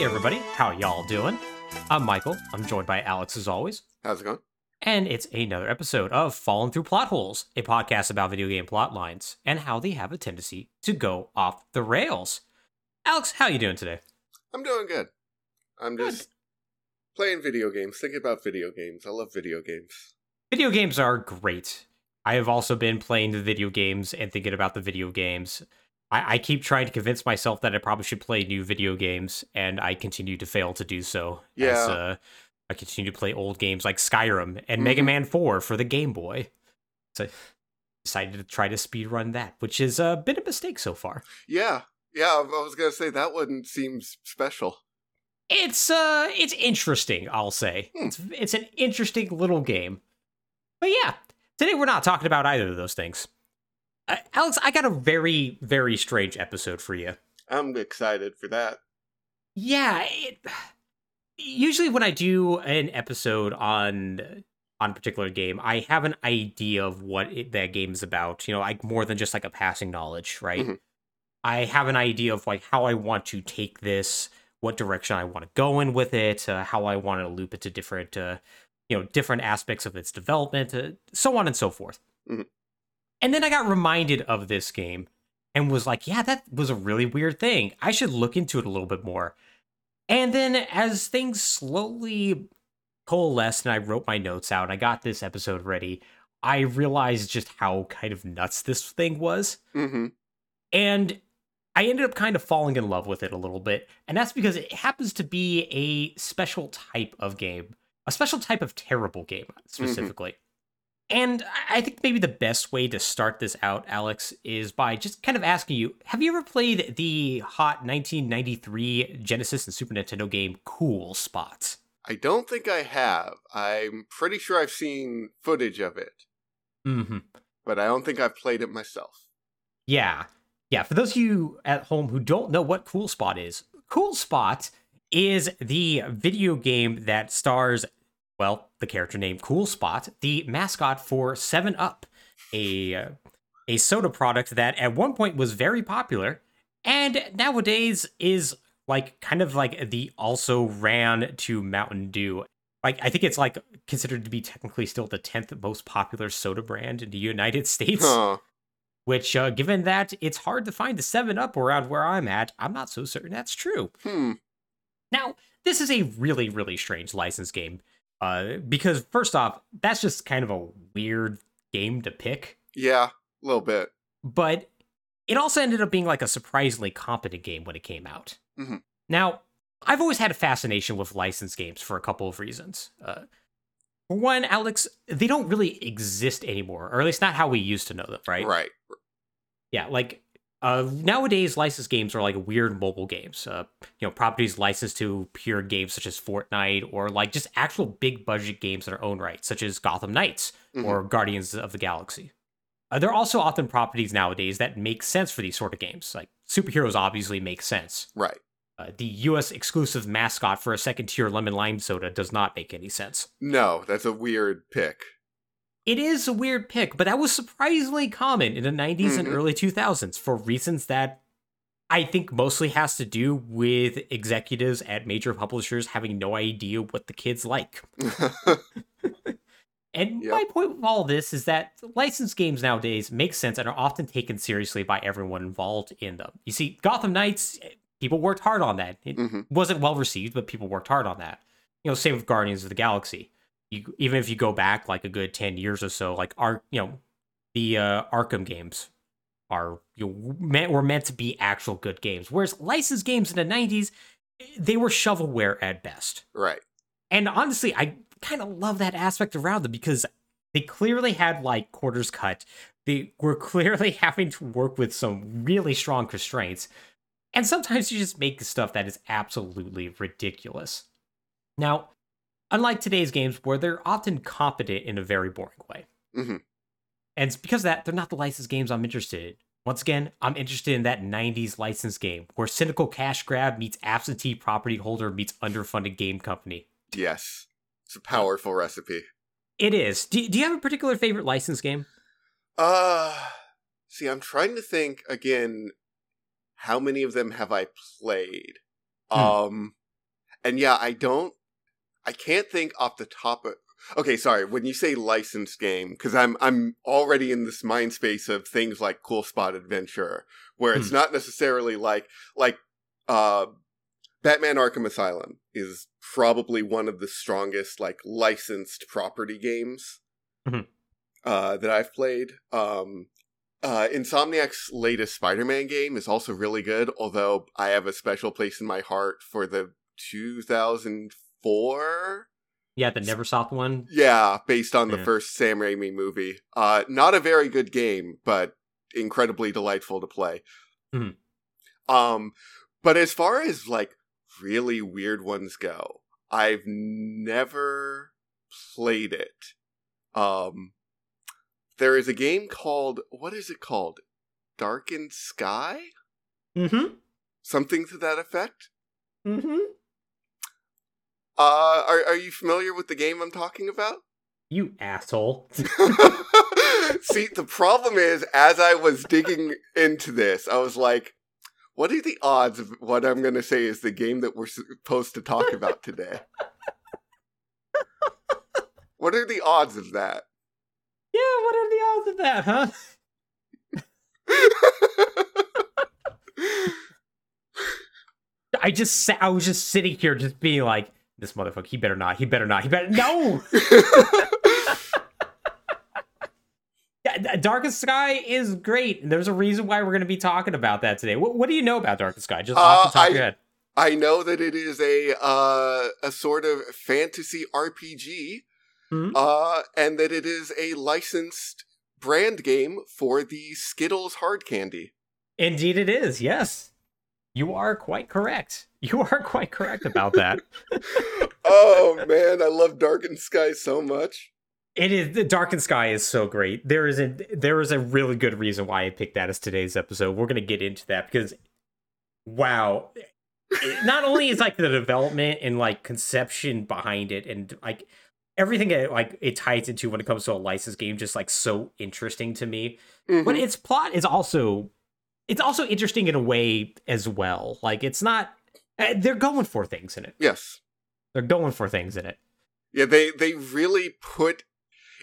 Hey everybody, how y'all doing? I'm Michael. I'm joined by Alex as always. How's it going? And it's another episode of Falling Through Plot Holes, a podcast about video game plot lines and how they have a tendency to go off the rails. Alex, how you doing today? I'm doing good. I'm Good. just playing video games, thinking about video games. I love video games. Video games are great. I have also been playing the video games and thinking about the video games. I, I keep trying to convince myself that I probably should play new video games, and I continue to fail to do so. As, Yeah. uh, I continue to play old games like Skyrim and Mega Mhm. Man 4 for the Game Boy. So I decided to try to speedrun that, which has uh, been a mistake so far. Yeah, yeah. I was gonna say that one seems special. It's uh it's interesting, I'll say. Hmm. It's it's an interesting little game. But yeah, today we're not talking about either of those things. Uh, Alex, I got a very very strange episode for you. I'm excited for that. Yeah, it, usually when I do an episode on on a particular game, I have an idea of what it, that game is about. You know, like more than just like a passing knowledge, right? Mhm. I have an idea of like how I want to take this, what direction I want to go in with it, uh, how I want to loop it to different, uh, you know, different aspects of its development, uh, so on and so forth. Mhm. And then I got reminded of this game and was like, yeah, that was a really weird thing. I should look into it a little bit more. And then as things slowly coalesced and I wrote my notes out, I got this episode ready. I realized just how kind of nuts this thing was. Mm-hmm. And I ended up kind of falling in love with it a little bit. And that's because it happens to be a special type of game, a special type of terrible game specifically. And I- think maybe the best way to start this out, Alex, is by just kind of asking you Have you ever played the hot 1993 Genesis and Super Nintendo game Cool Spot? I don't think I have. I'm pretty sure I've seen footage of it, Mm hmm. but I don't think I've played it myself. Yeah. Yeah. For those of you at home who don't know what Cool Spot is, Cool Spot is the video game that stars, well, the character named Cool Spot, the mascot for 7 Up, a, uh, a soda product that at one point was very popular and nowadays is like kind of like the also ran to Mountain Dew. Like, I think it's like considered to be technically still the 10th most popular soda brand in the United States Huh. which uh, given that it's hard to find the 7 up around where i'm at i'm not so certain that's true Hmm. now this is a really really strange license game uh, because first off that's just kind of a weird game to pick Yeah, a little bit. but it also ended up being like a surprisingly competent game when it came out Mhm. now i've always had a fascination with licensed games for a couple of reasons uh, for one alex they don't really exist anymore or at least not how we used to know them right Right. Yeah, like uh, nowadays, licensed games are like weird mobile games. Uh, you know, properties licensed to pure games such as Fortnite, or like just actual big budget games in their own right, such as Gotham Knights Mhm. or Guardians of the Galaxy. Uh, there are also often properties nowadays that make sense for these sort of games. Like superheroes obviously make sense. Right. Uh, the U.S. exclusive mascot for a second tier lemon lime soda does not make any sense. No, that's a weird pick. It is a weird pick, but that was surprisingly common in the 90s and Mhm. early 2000s for reasons that I think mostly has to do with executives at major publishers having no idea what the kids like. And Yep. my point with all this is that licensed games nowadays make sense and are often taken seriously by everyone involved in them. You see, Gotham Knights, people worked hard on that. It Mhm. wasn't well received, but people worked hard on that. You know, same with Guardians of the Galaxy. You, even if you go back like a good 10 years or so, like our, you know, the uh, Arkham games are you know, meant were meant to be actual good games. Whereas licensed games in the 90s, eh, they were shovelware at best. right. And honestly, I kind of love that aspect around them because they clearly had like quarters cut. They were clearly having to work with some really strong constraints. And sometimes you just make stuff that is absolutely ridiculous. Now, unlike today's games where they're often competent in a very boring way. Mhm. And it's because of that, they're not the licensed games I'm interested in. Once again, I'm interested in that 90s license game where cynical cash grab meets absentee property holder meets underfunded game company. Yes. It's a powerful recipe. It is. Do, do you have a particular favorite license game? Uh see, I'm trying to think again how many of them have I played? Hmm. Um And yeah, I don't, I can't think off the top of. Okay, sorry. When you say licensed game, because I'm I'm already in this mind space of things like Cool Spot Adventure, where it's Hmm. not necessarily like like uh, Batman Arkham Asylum is probably one of the strongest like licensed property games Mhm. uh, that I've played. Um, uh, Insomniac's latest Spider-Man game is also really good, although I have a special place in my heart for the 2004 Yeah, the Neversoft one. yeah, based on the first Sam Raimi movie. Uh, not a very good game, but incredibly delightful to play. Mhm. Um, but as far as like really weird ones go, I've never played it. Um, there is a game called what is it called? Darkened Skye, Mm-hmm. something to that effect. Mm-hmm. Uh, are are you familiar with the game I'm talking about? You asshole. See, the problem is, as I was digging into this, I was like, what are the odds of what I'm going to say is the game that we're supposed to talk about today? what are the odds of that? yeah, what are the odds of that, huh? I just sa- I was just sitting here just being like, this motherfucker, he better not, he better not, he better no. Darkened Skye is great. There's a reason why we're going to be talking about that today. What, what do you know about Darkened Skye? Just off the Uh, top of I- your head. I know that it is a uh, a sort of fantasy RPG, Mhm. uh, and that it is a licensed brand game for the Skittles hard candy. Indeed, it is. Yes, you are quite correct. You are quite correct about that. oh man, I love Darkened Skye so much. It is the Darkened Skye is so great. There is a there is a really good reason why I picked that as today's episode. We're gonna get into that because wow. Not only is like the development and like conception behind it and like everything it like it ties into when it comes to a licensed game just like so interesting to me. Mhm. But its plot is also it's also interesting in a way as well. Like it's not they're going for things in it. yes, They're going for things in it. yeah, they they really put.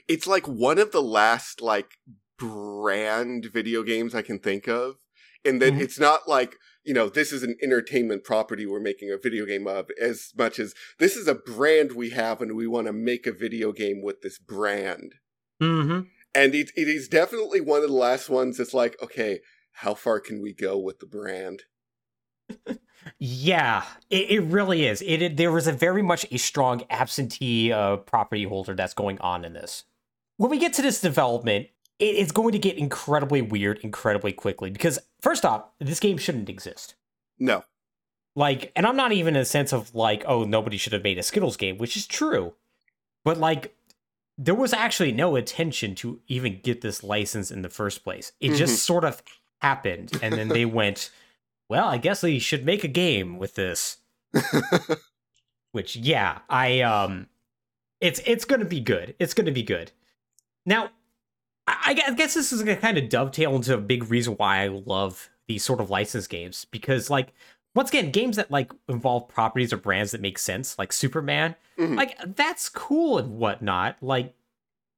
It's like one of the last like brand video games I can think of, in that Mhm. it's not like you know this is an entertainment property we're making a video game of, as much as this is a brand we have and we want to make a video game with this brand. Mm-hmm. And it, it is definitely one of the last ones that's like, okay, how far can we go with the brand? Yeah, it, it really is. It, it there was a very much a strong absentee uh, property holder that's going on in this. When we get to this development, it, it's going to get incredibly weird incredibly quickly because first off, this game shouldn't exist. No. Like, and I'm not even in a sense of like, oh, nobody should have made a Skittles game, which is true. But like, there was actually no intention to even get this license in the first place. It just sort of happened, and then they went, well, I guess they should make a game with this. Which, yeah, I um, it's it's gonna be good. It's gonna be good. Now, I, I guess this is gonna kind of dovetail into a big reason why I love these sort of licensed games because, like, once again, games that like involve properties or brands that make sense, like Superman, Mhm. like that's cool and whatnot. Like,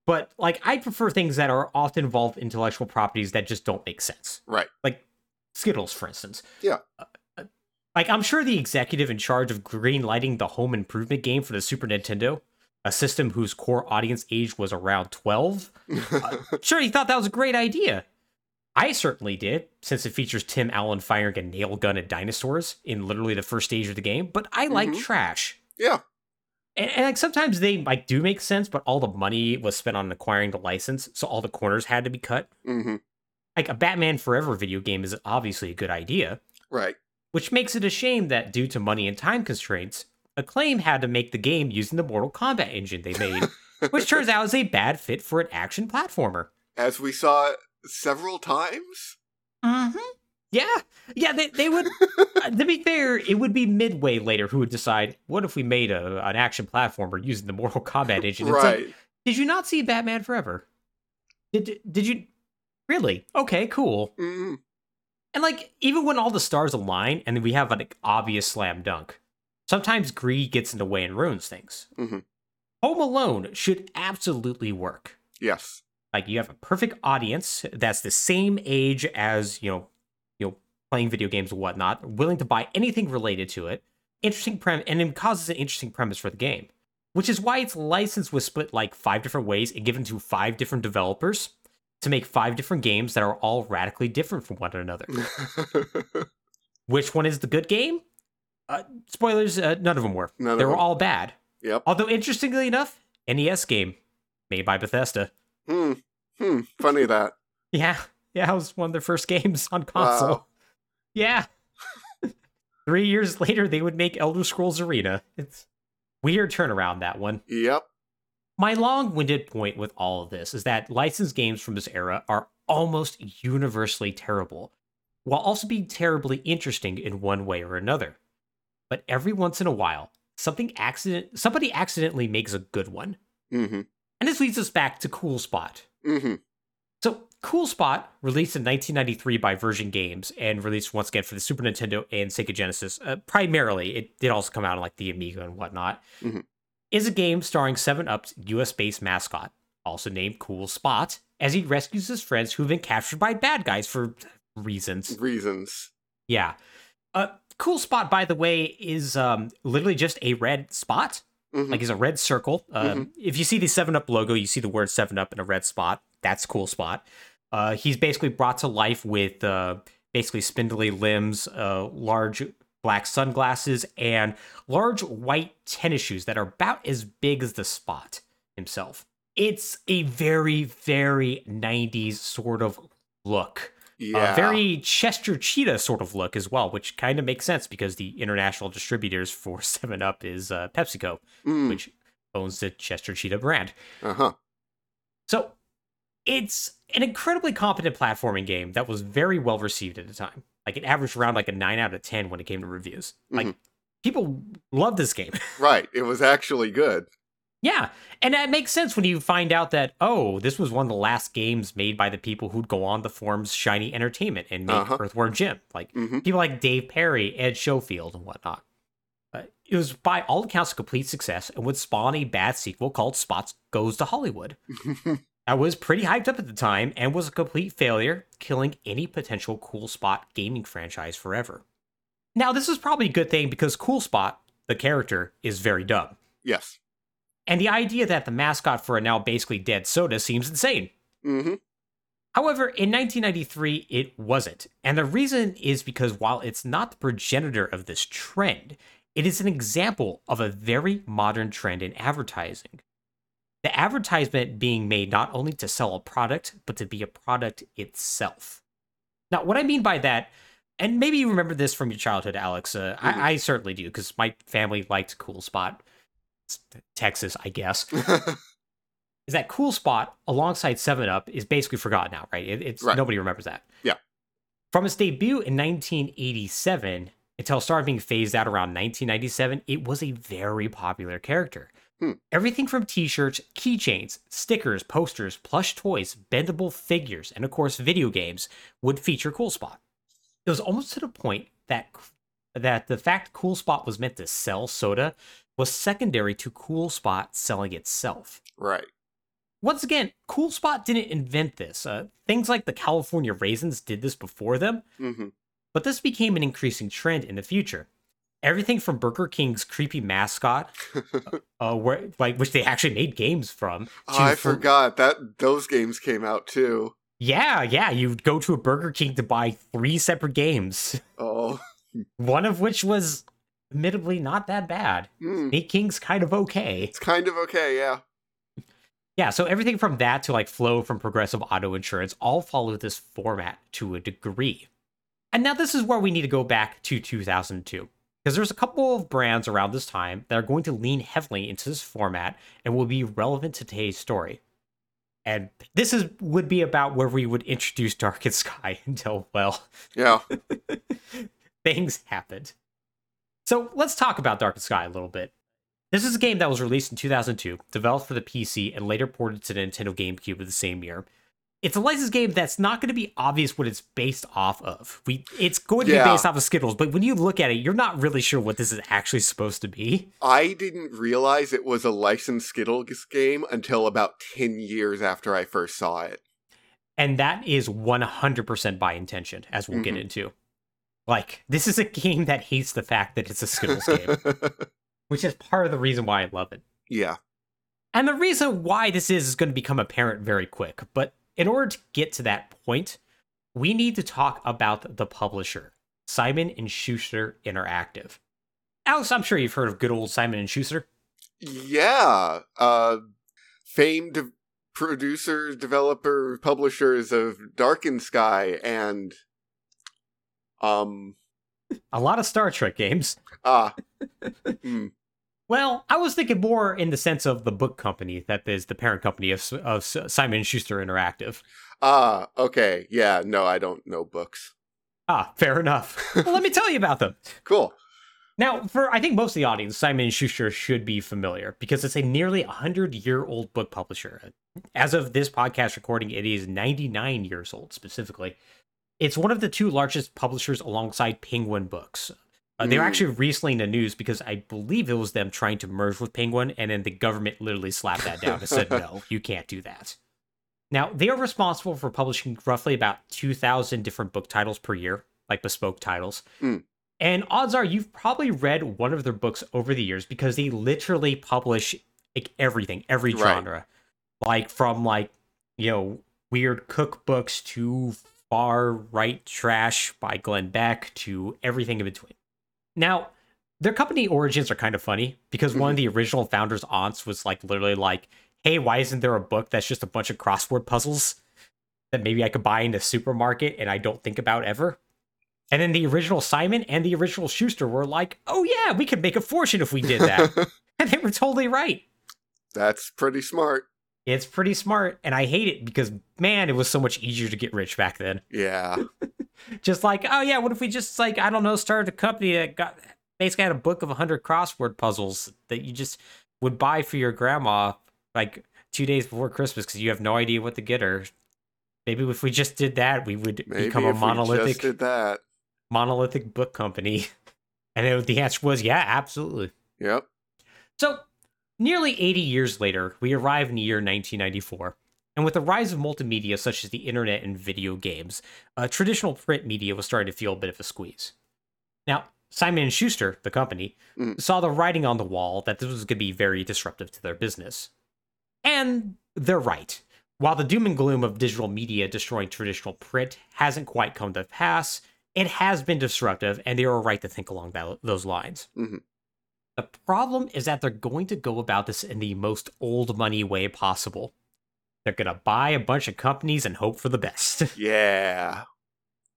but like I prefer things that are often involved intellectual properties that just don't make sense right. like Skittles, for instance. Yeah. Uh, uh, like I'm sure the executive in charge of greenlighting the Home Improvement game for the Super Nintendo, a system whose core audience age was around 12, sure he thought that was a great idea. I certainly did, since it features Tim Allen firing a nail gun at dinosaurs in literally the first stage of the game. But I like Mhm. trash. yeah. And, and like sometimes they like do make sense, but all the money was spent on acquiring the license, so all the corners had to be cut. hmm Like a Batman Forever video game is obviously a good idea, Right. which makes it a shame that due to money and time constraints, Acclaim had to make the game using the Mortal Kombat engine they made, which turns out is a bad fit for an action platformer. As we saw several times. Mm-hmm. Yeah, yeah. They, they would. uh, to be fair, it would be Midway later who would decide what if we made a an action platformer using the Mortal Kombat engine. It's like, right. did you not see Batman Forever? Did did you really? Okay, cool. Mm, And like even when all the stars align and we have an obvious slam dunk, sometimes greed gets in the way and ruins things. Mhm. Home Alone should absolutely work. Yes. Like you have a perfect audience that's the same age as you know, you know, playing video games and whatnot, willing to buy anything related to it. Interesting prem, and it causes an interesting premise for the game, which is why its license was split like five different ways and given to five different developers to make five different games that are all radically different from one another. Which one is the good game? Uh, spoilers, uh, none of them were. None they were them. all bad. yep. Although, interestingly enough, NES game made by Bethesda. Hmm. Hmm. Funny that. Yeah, yeah, it was one of their first games on console. Wow. Yeah. Three years later, they would make Elder Scrolls Arena. It's weird turnaround, that one. Yep. My long winded point with all of this is that licensed games from this era are almost universally terrible, while also being terribly interesting in one way or another. But every once in a while, something accident somebody accidentally makes a good one. Mm-hmm. And this leads us back to Cool Spot. Mm-hmm. So, Cool Spot, released in 1993 by Virgin Games and released once again for the Super Nintendo and Sega Genesis, uh, primarily, it did also come out on like the Amiga and whatnot, Mhm. Is a game starring 7 Up's US based mascot, also named Cool Spot, as he rescues his friends who've been captured by bad guys for reasons. Reasons. Yeah. Uh, cool Spot, by the way, is um, literally just a red spot Mhm. like it's a red circle. Um, If you see the Seven Up logo, you see the word Seven Up in a red spot. That's cool spot. Uh, he's basically brought to life with uh, basically spindly limbs, uh, large black sunglasses, and large white tennis shoes that are about as big as the spot himself. It's a very, very 90s sort of look. yeah. Uh, very Chester Cheetah sort of look as well, which kind of makes sense because the international distributors for 7 Up is uh, PepsiCo, Mm. which owns the Chester Cheetah brand. Uh-huh. So it's an incredibly competent platforming game that was very well received at the time. Like it averaged around like a 9 out of 10 when it came to reviews. Like Mhm. people love this game. Right. It was actually good. yeah, and that makes sense when you find out that oh, this was one of the last games made by the people who'd go on the forum's Shiny Entertainment and make Uh-huh. Earthworm Jim. Like Mhm. people like Dave Perry, Ed Schofield, and whatnot. Uh, it was by all accounts a complete success and would spawn a bad sequel called Spots Goes to Hollywood. I was pretty hyped up at the time and was a complete failure, killing any potential Cool Spot gaming franchise forever. Now, this is probably a good thing because Cool Spot, the character, is very dumb. yes. And the idea that the mascot for a now basically dead soda seems insane. Mm-hmm. However, in 1993, it wasn't. And the reason is because while it's not the progenitor of this trend, it is an example of a very modern trend in advertising. The advertisement being made not only to sell a product, but to be a product itself. Now, what I mean by that, and maybe you remember this from your childhood, Alex, uh, Mhm. I, I certainly do, because my family liked Cool Spot. Texas, I guess is that cool spot alongside 7 Up is basically forgotten now, right? It, it's Right. nobody remembers that. Yeah. From its debut in 1987 until it started being phased out around 1997, it was a very popular character. Hmm. Everything from t-shirts, keychains, stickers, posters, plush toys, bendable figures, and of course video games would feature Cool Spot. It was almost to the point that that the fact Cool Spot was meant to sell soda was secondary to Cool Spot selling itself. right. Once again, Cool Spot didn't invent this. Uh, things like the California Raisins did this before them, Mm-hmm. but this became an increasing trend in the future. Everything from Burger King's creepy mascot, uh, where like which they actually made games from. Oh, I for- forgot that those games came out too. Yeah, yeah. You'd go to a Burger King to buy three separate games, Oh. one of which was admittedly not that bad. Sneak King's kind of okay. It's kind of okay, yeah. Yeah, so everything from that to like Flo from progressive auto insurance all follow this format to a degree. And now this is where we need to go back to 2002. Because there's a couple of brands around this time that are going to lean heavily into this format and will be relevant to today's story. And this is would be about where we would introduce Darkened Skye until, well, Yeah. things happened. So let's talk about Darkened Skye a little bit. This is a game that was released in 2002, developed for the PC, and later ported to the Nintendo GameCube of the same year. It's a licensed game that's not going to be obvious what it's based off of. We it's going to Yeah. be based off of Skittles, but when you look at it, you're not really sure what this is actually supposed to be. I didn't realize it was a licensed Skittles game until about 10 years after I first saw it. And that is 100% by intention, as we'll get Mhm. into. Like, this is a game that hates the fact that it's a Skittles game, which is part of the reason why I love it. yeah. And the reason why this is is going to become apparent very quick. But in order to get to that point, we need to talk about the publisher, Simon and Schuster Interactive. Alex, I'm sure you've heard of good old Simon and Schuster. Yeah. Uh famed producers, developer, publishers of Darkened Skye and um A lot of Star Trek games. ah mm, Well, I was thinking more in the sense of the book company that is the parent company of, of Simon Schuster Interactive. ah okay. Yeah, no, I don't know books. Ah, fair enough. well, let me tell you about them. Cool. Now, for I think most of the audience, Simon Schuster should be familiar because it's a nearly 100-year-old book publisher. As of this podcast recording, it is 99 years old specifically. It's one of the two largest publishers alongside Penguin Books. Uh, they were Mm. actually recently in the news because I believe it was them trying to merge with Penguin, and then the government literally slapped that down and said, no, you can't do that. Now, they are responsible for publishing roughly about 2,000 different book titles per year, like bespoke titles. Mm. And odds are you've probably read one of their books over the years because they literally publish like everything, every Right. genre. Like from like, you know, weird cookbooks to far right trash by Glenn Beck to everything in between. Now, their company origins are kind of funny because one of mm-hmm. the original founders' aunts was like literally like, hey, why isn't there a book that's just a bunch of crossword puzzles that maybe I could buy in a supermarket and I don't think about ever? And then the original Simon and the original Schuster were like, oh yeah, we could make a fortune if we did that. and they were totally right. That's pretty smart. It's pretty smart, and I hate it because man, it was so much easier to get rich back then. Yeah. Just like, oh yeah, what if we just like I don't know, started a company that got basically had a book of hundred crossword puzzles that you just would buy for your grandma like two days before Christmas because you have no idea what to get her. Maybe if we just did that, we would Maybe become a monolithic did that. monolithic book company. And it, the answer was yeah, absolutely. Yep. So, nearly 80 years later, we arrive in the year 1994. And with the rise of multimedia such as the internet and video games, uh, traditional print media was starting to feel a bit of a squeeze. Now, Simon & Schuster, the company, Mm. saw the writing on the wall that this was going to be very disruptive to their business. And they're right. While the doom and gloom of digital media destroying traditional print hasn't quite come to pass, it has been disruptive, and they were right to think along that, those lines. Mhm. The problem is that they're going to go about this in the most old money way possible. They're going to buy a bunch of companies and hope for the best. Yeah.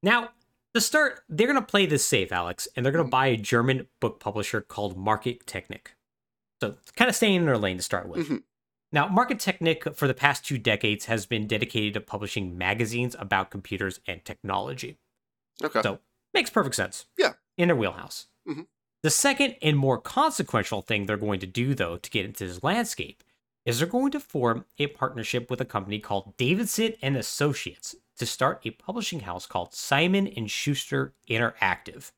now, to start, they're going to play this safe, Alex, and they're going to Mhm. buy a German book publisher called Market Technik. So, kind of staying in their lane to start with. Mhm. Now, Market Technik for the past two decades has been dedicated to publishing magazines about computers and technology. Okay. So, makes perfect sense. Yeah. In their wheelhouse. Mhm. The second and more consequential thing they're going to do, though, to get into this landscape, is they're going to form a partnership with a company called Davidson and Associates to start a publishing house called Simon and Schuster Interactive.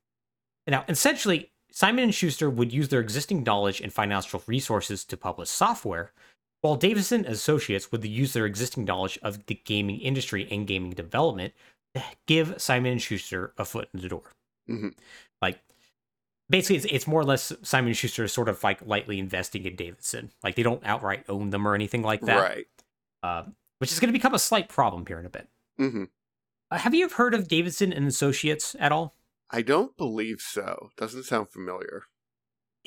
Now, essentially, Simon and Schuster would use their existing knowledge and financial resources to publish software, while Davidson Associates would use their existing knowledge of the gaming industry and gaming development to give Simon and Schuster a foot in the door. Mhm. Basically, it's, it's more or less Simon Schuster is sort of like lightly investing in Davidson. Like, they don't outright own them or anything like that, Right. uh, which is going to become a slight problem here in a bit. hmm Uh, have you heard of Davidson and Associates at all? I don't believe so. Doesn't sound familiar.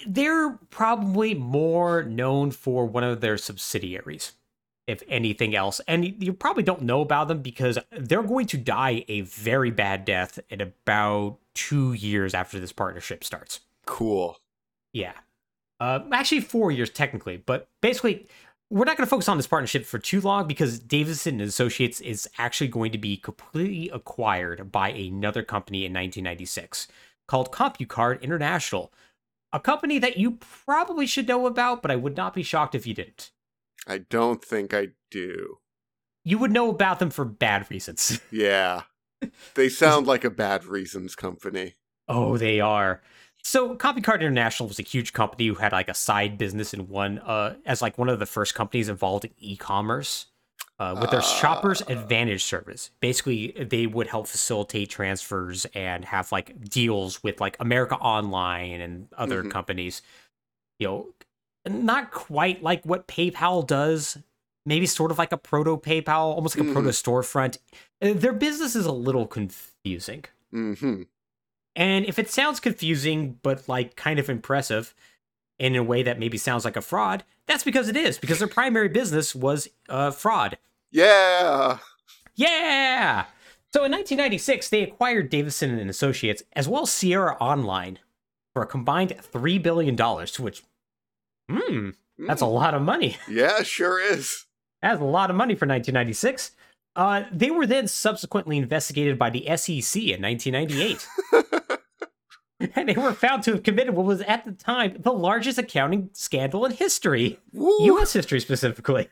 They're probably more known for one of their subsidiaries, if anything else. And you probably don't know about them because they're going to die a very bad death in about two years after this partnership starts. Cool. Yeah. Uh, actually, four years technically, but basically, we're not going to focus on this partnership for too long because Davidson and Associates is actually going to be completely acquired by another company in 1996 called CompuCard International, a company that you probably should know about, but I would not be shocked if you didn't. I don't think I do. you would know about them for bad reasons. Yeah. They sound like a bad reasons company. Oh, they are. So CompuCard International was a huge company who had like a side business in one uh as like one of the first companies involved in e-commerce. Uh, with their shoppers Ah. advantage service basically they would help facilitate transfers and have like deals with like america online and other Mhm. companies you know not quite like what paypal does maybe sort of like a proto paypal almost like a Mhm. proto storefront Uh, their business is a little confusing Mm-hmm. and if it sounds confusing, but like kind of impressive in a way that maybe sounds like a fraud, that's because it is, because their primary business was uh, fraud. Yeah. Yeah! So in 1996, they acquired Davidson and Associates as well as Sierra Online for a combined $3 billion, to which, hmm, that's a Mm. lot of money. Yeah, sure is. That's a lot of money for 1996. Uh, they were then subsequently investigated by the SEC in 1998. and they were found to have committed what was at the time the largest accounting scandal in history, Woo. U.S. history specifically.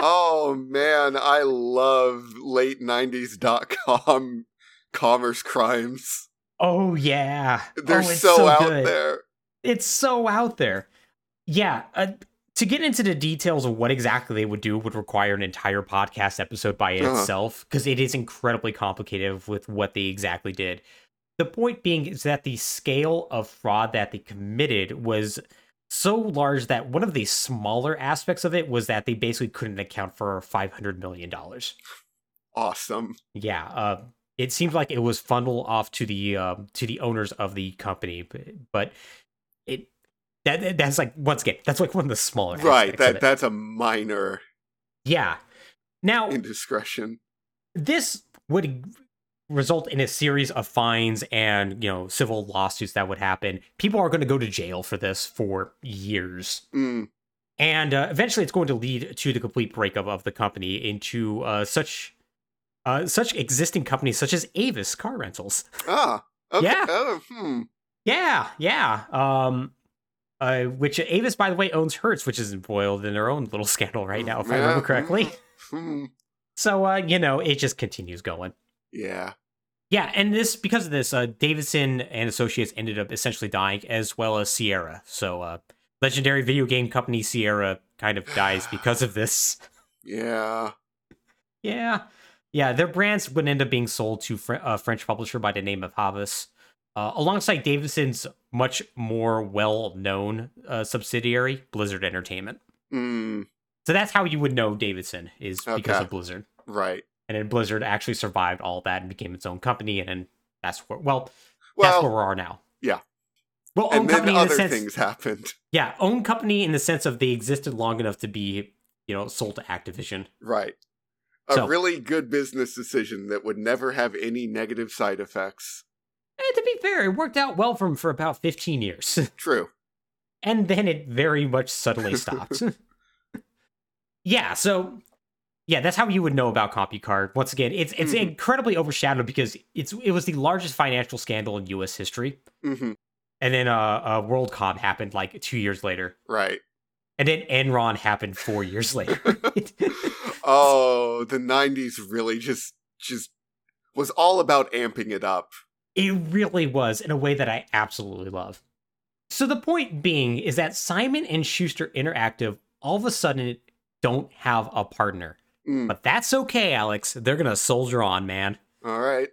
oh man, I love late '90s dot com commerce crimes. Oh yeah, They're oh, it's so, out good. there. It's so out there. Yeah. Uh, to get into the details of what exactly they would do would require an entire podcast episode by Uh-huh. itself because it is incredibly complicated with what they exactly did. The point being is that the scale of fraud that they committed was so large that one of the smaller aspects of it was that they basically couldn't account for $500 million. Awesome. Yeah, uh, it seemed like it was funneled off to the um, to the owners of the company, but, but that that- that's like once again that's like one of the smaller Right. That that's a minor yeah. Now indiscretion. this would result in a series of fines and you know civil lawsuits that would happen. People are going to go to jail for this for years. Mm. and uh, eventually it's going to lead to the complete breakup of the company into uh, such uh, such existing companies such as Avis Car Rentals. Ah. Okay. Yeah. Oh, hmm. Yeah, yeah. Um, uh, which Avis, by the way, owns Hertz, which is embroiled in their own little scandal right now, if I remember correctly. Hmm. So, uh, you know, it just continues going. Yeah. Yeah, and this because of this, uh, Davidson and Associates ended up essentially dying, as well as Sierra. So, uh, legendary video game company Sierra kind of dies because of this. Yeah. Yeah. Yeah, their brands would end up being sold to Fr- a French publisher by the name of Havas, uh, alongside Davidson's much more well-known uh, subsidiary, Blizzard Entertainment. Mm. So that's how you would know Davidson is because of Blizzard. Right. And then Blizzard actually survived all that and became its own company, and then that's where well, that's where we are now. yeah. Well, own and then company in the other sense, things happened. yeah, own company in the sense of they existed long enough to be, you know, sold to Activision. Right. A So- really good business decision that would never have any negative side effects. And to be fair, it worked out well for them for about fifteen years. True. and then it very much suddenly stopped. yeah, so yeah, that's how you would know about CompuCard. Once again, it's it's Mhm. incredibly overshadowed because it's it was the largest financial scandal in U.S. history, hmm and then uh, uh WorldCom happened like two years later, Right. and then Enron happened four years later. oh, the '90s really just just was all about amping it up. It really was in a way that I absolutely love. So the point being is that Simon and Schuster Interactive all of a sudden don't have a partner. Mm. But that's okay, Alex. They're going to soldier on, man. All right.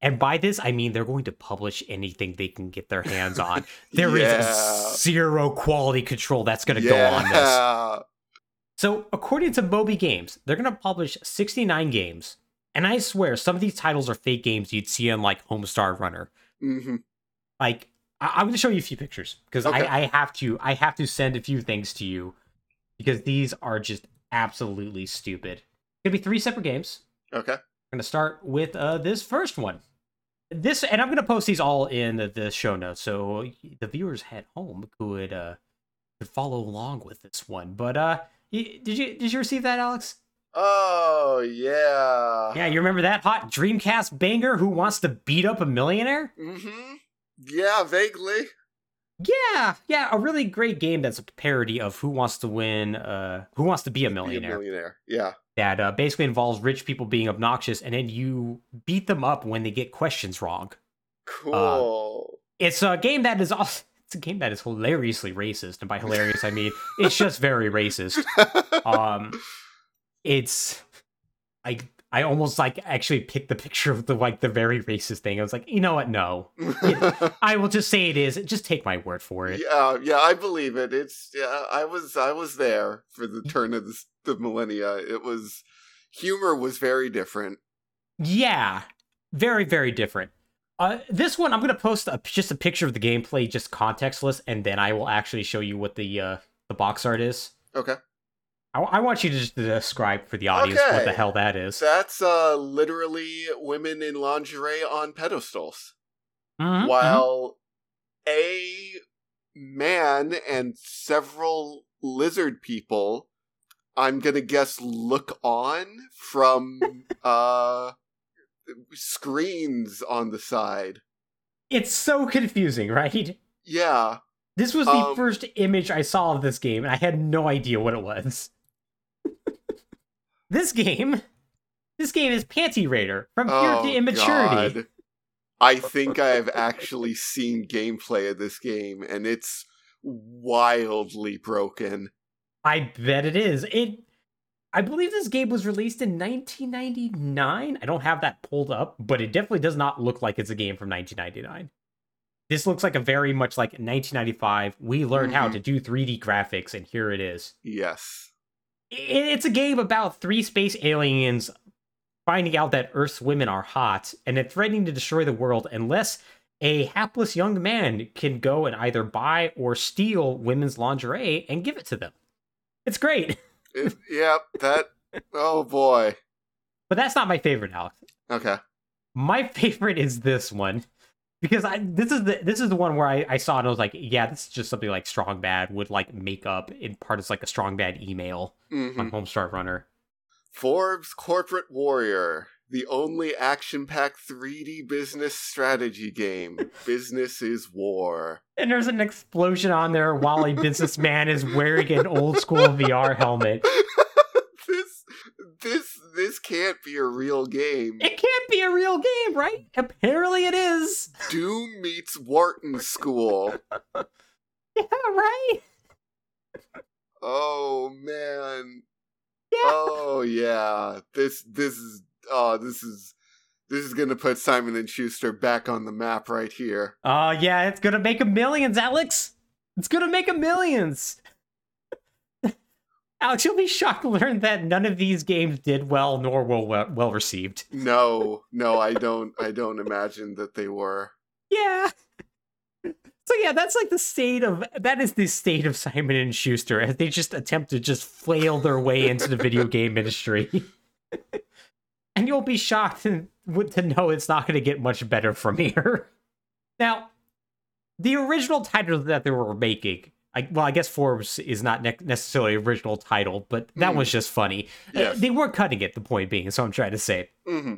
And by this, I mean they're going to publish anything they can get their hands on. There is Yeah. zero quality control that's going to go on this. So, according to Moby Games, they're going to publish 69 games. And I swear, some of these titles are fake games you'd see on like Homestar Runner. hmm Like, I- I'm going to show you a few pictures because Okay. I-, I have to. I have to send a few things to you because these are just absolutely stupid. It's gonna be three separate games. Okay. We're gonna start with uh, this first one. This, and I'm gonna post these all in the, the show notes, so the viewers at home could uh could follow along with this one. But uh, did you did you receive that, Alex? Oh yeah. Yeah, you remember that hot Dreamcast banger? Who wants to beat up a millionaire? Mm-hmm. Yeah, vaguely. Yeah, yeah, a really great game that's a parody of Who Wants to Win, uh, Who Wants to Be a Be Millionaire. millionaire. Yeah. that uh, basically involves rich people being obnoxious, and then you beat them up when they get questions wrong. Cool. It's a game that is also it's a game that is hilariously racist, and by hilarious I mean it's just very racist. Um, it's I I almost like actually picked the picture of the like the very racist thing. I was like, you know what? No, I will just say it is. Just take my word for it. yeah, yeah, I believe it. It's yeah, I was I was there for the turn of the, the millennia. It was humor was very different. Yeah, very very different. Uh, this one I'm gonna post a, just a picture of the gameplay, just contextless, and then I will actually show you what the uh, the box art is. Okay. I, I want you to just describe for the audience what the hell that is. That's uh literally women in lingerie on pedestals. Mhm, mhm. while a man and several lizard people i'm gonna guess look on from uh screens on the side it's so confusing, right? yeah This was the Um, first image I saw of this game, and I had no idea what it was. This game, this game is Panty Raider from Pure oh to Immaturity. God. i think i have actually seen gameplay of this game and it's wildly broken I bet it is. It, I believe this game was released in 1999. I don't have that pulled up, but it definitely does not look like it's a game from 1999. This looks like a very much like 1995. We learned how Mhm. to do 3D graphics, and here it is. yes It's a game about three space aliens finding out that Earth's women are hot and then threatening to destroy the world unless a hapless young man can go and either buy or steal women's lingerie and give it to them. It's great. It- yep that oh boy But that's not my favorite, Alex. okay My favorite is this one. Because I this is the this is the one where I, I saw it and I was like, yeah, this is just something like Strong Bad would like make up in part as like a Strong Bad email Mhm. on Homestar Runner. Forbes Corporate Warrior, the only action packed 3D business strategy game. business is war. And there's an explosion on there while a businessman is wearing an old school VR helmet. this this can't be a real game. It can't be a real game, right? Apparently it is. Doom meets Wharton School. Yeah, right? Oh man. Yeah. Oh yeah. This this is oh this is this is gonna put Simon and Schuster back on the map right here. Oh, yeah, it's gonna make a millions, Alex. It's gonna make a millions. Alex, you'll be shocked to learn that none of these games did well nor were well, well received. No, no, I don't I don't imagine that they were. Yeah. So yeah, that's like the state of that is the state of Simon and Schuster as they just attempt to just flail their way into the video game industry. and you'll be shocked to, to know it's not going to get much better from here. Now, the original titles that they were making, I, well, I guess Forbes is not ne- necessarily original title, but that Mm. was just funny. Uh, Yes. They weren't cutting it. The point being, so I'm trying to say. hmm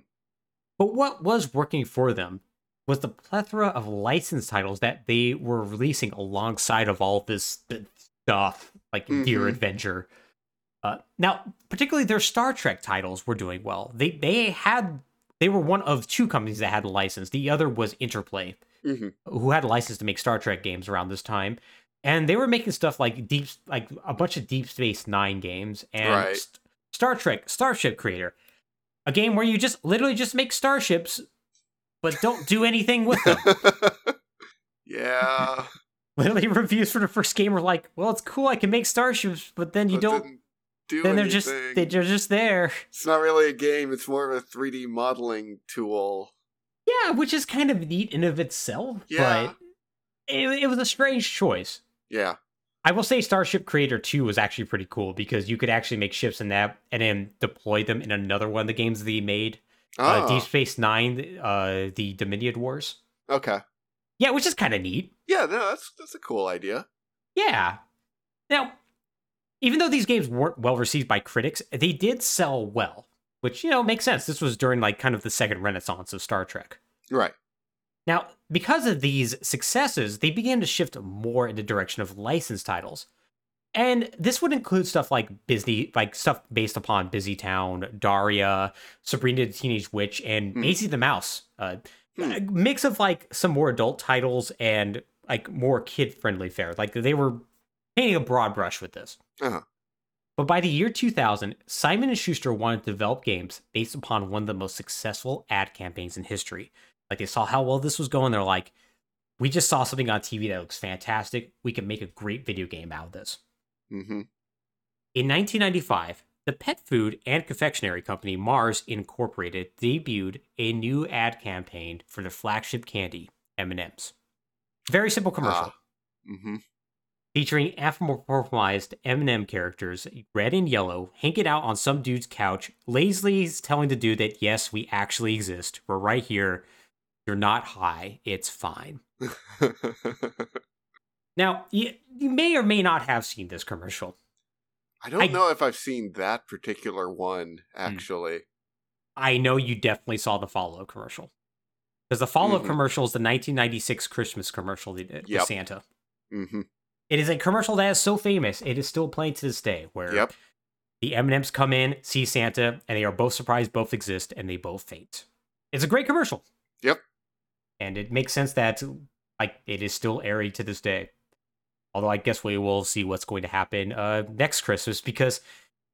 But what was working for them was the plethora of licensed titles that they were releasing alongside of all this stuff, like Deer Mhm. Avenger. Uh, now, particularly their Star Trek titles were doing well. They they had they were one of two companies that had a license. The other was Interplay, hmm who had a license to make Star Trek games around this time, and they were making stuff like deep, like a bunch of Deep Space Nine games and Right. St- Star Trek Starship Creator, a game where you just literally just make starships, but don't do anything with them. yeah. literally, reviews for the first game were like, "Well, it's cool, I can make starships, but then you but don't." do Then they're just they're just there. It's not really a game. It's more of a 3D modeling tool. Yeah, which is kind of neat in of itself, Yeah. but it, it was a strange choice. Yeah. I will say Starship Creator 2 was actually pretty cool because you could actually make ships in that and then deploy them in another one of the games that he made. Uh, Oh, Deep Space Nine, uh, the Dominion Wars. okay. Yeah, which is kind of neat. Yeah, no, that's that's a cool idea. Yeah. Now, even though these games weren't well received by critics, they did sell well, which, you know, makes sense. This was during like kind of the second renaissance of Star Trek. Right. Now, because of these successes, they began to shift more in the direction of licensed titles. and this would include stuff like Disney, like stuff based upon Busy Town, Daria, Sabrina the Teenage Witch, and Hmm. Maisy the Mouse. Uh, a mix of like some more adult titles and like more kid friendly fare. Like they were painting a broad brush with this. Uh-huh. But by the year 2000, Simon and Schuster wanted to develop games based upon one of the most successful ad campaigns in history. Like they saw how well this was going, they're like, "We just saw something on TV that looks fantastic. We can make a great video game out of this." Mm-hmm. In 1995, the pet food and confectionery company Mars Incorporated debuted a new ad campaign for their flagship candy, M&Ms. Very simple commercial Ah. Mm-hmm. featuring anthropomorphized M&M characters, red and yellow, hanging out on some dude's couch, lazily telling the dude that yes, we actually exist. We're right here. You're not high. It's fine. Now, you, you may or may not have seen this commercial. I don't I- know if I've seen that particular one Hmm. actually. I know you definitely saw the follow up commercial. Because the follow up Mhm. commercial is the 1996 Christmas commercial they did Yep. with Santa. Mm-hmm. It is a commercial that is so famous, it is still playing to this day, where Yep. the M&Ms come in, see Santa, and they are both surprised both exist, and they both faint. It's a great commercial. Yep. And it makes sense that like it is still airing to this day. Although I guess we will see what's going to happen uh, next Christmas because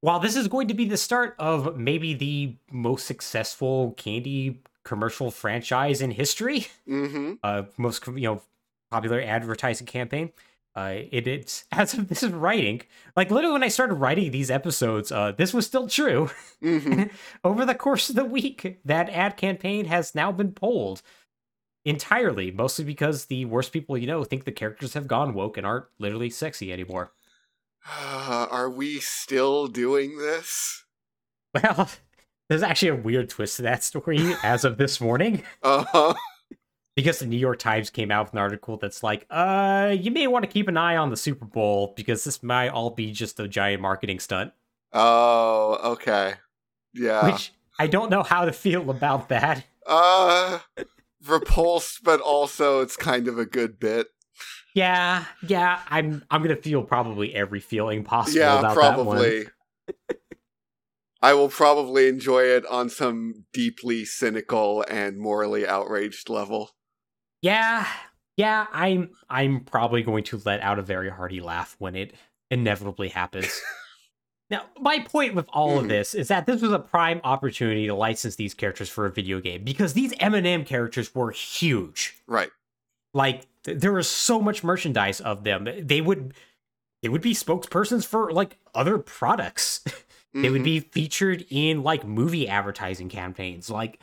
while this is going to be the start of maybe the most successful candy commercial franchise in history, Mm-hmm. uh, most you know popular advertising campaign. Uh, it, it's as of this is writing, like literally when I started writing these episodes, uh, this was still true. Mm-hmm. Over the course of the week, that ad campaign has now been pulled entirely, mostly because the worst people you know think the characters have gone woke and aren't literally sexy anymore. Are we still doing this? Well, there's actually a weird twist to that story as of this morning. Uh-huh. because the New York Times came out with an article that's like, uh, you may want to keep an eye on the Super Bowl because this might all be just a giant marketing stunt. Oh, okay. Yeah. Which I don't know how to feel about that. Uh repulsed, but also it's kind of a good bit. Yeah, yeah, I'm I'm gonna feel probably every feeling possible yeah, about that one. probably. I will probably enjoy it on some deeply cynical and morally outraged level. Yeah, yeah, I'm I'm probably going to let out a very hearty laugh when it inevitably happens. now, my point with all of Mhm. this is that this was a prime opportunity to license these characters for a video game because these M&M characters were huge. Right. Like th- there was so much merchandise of them. They would they would be spokespersons for like other products. They would Mhm. be featured in like movie advertising campaigns. Like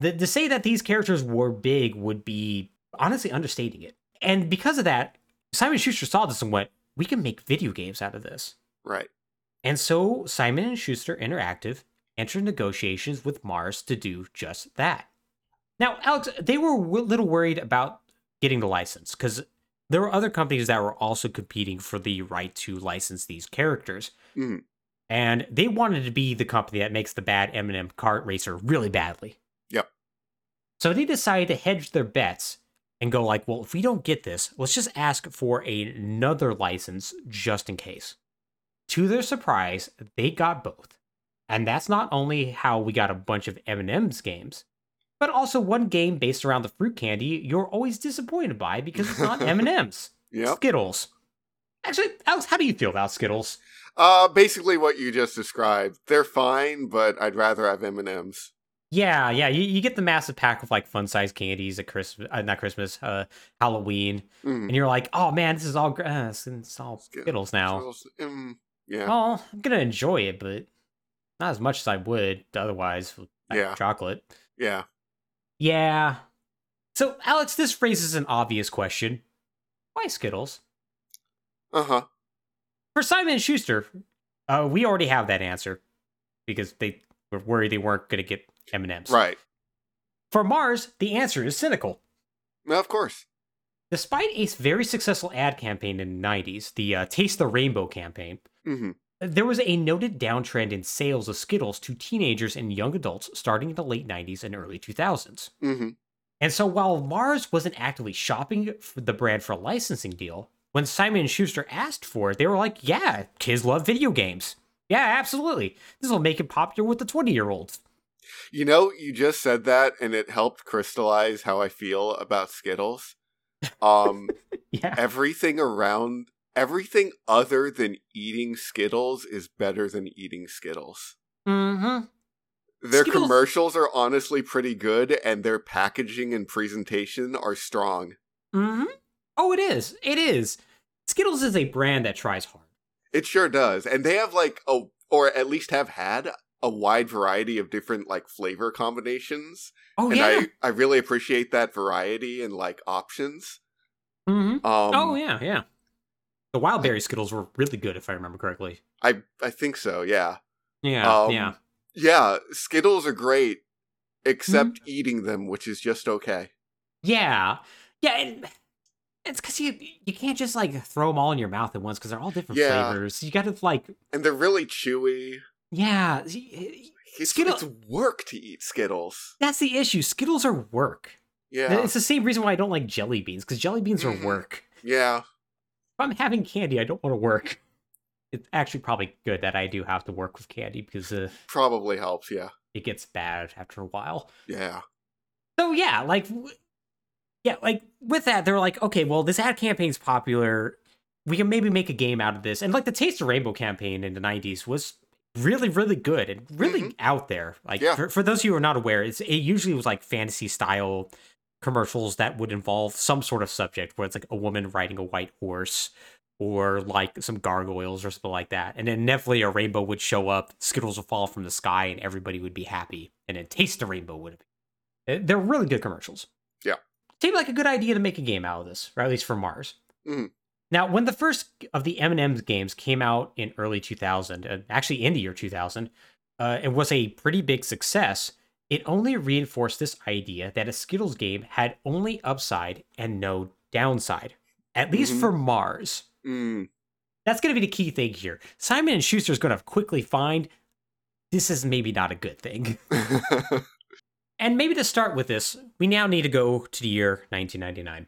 the, to say that these characters were big would be honestly understating it. And because of that, Simon Schuster saw this and went, "We can make video games out of this." Right. And so Simon and Schuster Interactive entered negotiations with Mars to do just that. Now, Alex, they were a little worried about getting the license because there were other companies that were also competing for the right to license these characters. Mhm. And they wanted to be the company that makes the bad M&M kart racer really badly. Yep. So they decided to hedge their bets and go like, well, if we don't get this, let's just ask for another license just in case. To their surprise, they got both. And that's not only how we got a bunch of M&M's games, but also one game based around the fruit candy you're always disappointed by because it's not M&M's. Yep. Skittles. Actually, Alex, how do you feel about Skittles? Uh basically what you just described. They're fine, but I'd rather have M&Ms. Yeah, yeah, you, you get the massive pack of like fun-sized candies at Christmas, uh, not Christmas, uh, Halloween, Mm. and you're like, oh man, this is all uh, it's, it's all Skittles now. Skittles, mm, yeah. Well, I'm gonna enjoy it, but not as much as I would otherwise. Yeah. chocolate. Yeah. Yeah. So, Alex, this raises an obvious question: Why Skittles? Uh-huh. For Simon and Schuster, uh, we already have that answer because they were worried they weren't gonna get M and M's. Right. For Mars, the answer is cynical. Well, of course. Despite a very successful ad campaign in the 90s, the uh, Taste the Rainbow campaign, hmm there was a noted downtrend in sales of Skittles to teenagers and young adults starting in the late 90s and early 2000s. hmm And so while Mars wasn't actively shopping for the brand for a licensing deal, when Simon and Schuster asked for it, they were like, "Yeah, kids love video games. Yeah, absolutely. This will make it popular with the 20-year-olds." You know, you just said that and it helped crystallize how I feel about Skittles. Um Yeah. everything around everything other than eating Skittles is better than eating Skittles. Mm-hmm. Their Skittles- commercials are honestly pretty good and their packaging and presentation are strong. Mm-hmm. Oh, it is. It is. Skittles is a brand that tries hard. It sure does. And they have like a or at least have had a wide variety of different like flavor combinations. Oh and yeah. I I really appreciate that variety and like options. mm-hmm. Um oh yeah, yeah. The wild berry Skittles were really good, if I remember correctly. I I think so, yeah. Yeah, Um, yeah. Yeah, Skittles are great except Mm-hmm. eating them, which is just okay. Yeah, yeah, and it's because you you can't just like throw them all in your mouth at once because they're all different Yeah. flavors. You got to like, And they're really chewy. yeah. It's, Skittle- it's work to eat Skittles. That's the issue. Skittles are work. Yeah. It's the same reason why I don't like jelly beans because jelly beans are work. Yeah. If I'm having candy, I don't want to work. It's actually probably good that I do have to work with candy because uh, Probably helps, yeah. it gets bad after a while. Yeah. So yeah, like yeah, like with that, they're like, okay, well, this ad campaign's popular. We can maybe make a game out of this. And like the Taste of Rainbow campaign in the '90s was really, really good and really Mhm. out there. Like Yeah. for, for those of you who are not aware, it's it usually was like fantasy style commercials that would involve some sort of subject where it's like a woman riding a white horse or like some gargoyles or something like that. And then inevitably a rainbow would show up, Skittles would fall from the sky, and everybody would be happy. And then Taste the Rainbow would appear. Uh, They're really good commercials. Yeah. Seemed like a good idea to make a game out of this, or at least for Mars. Mhm. Now, when the first of the M&M's games came out in early 2000, uh, actually in the year 2000, uh, it was a pretty big success. It only reinforced this idea that a Skittles game had only upside and no downside, at least Mhm. for Mars. Mm. That's going to be the key thing here. Simon and Schuster is going to quickly find this is maybe not a good thing. And maybe to start with this, we now need to go to the year 1999.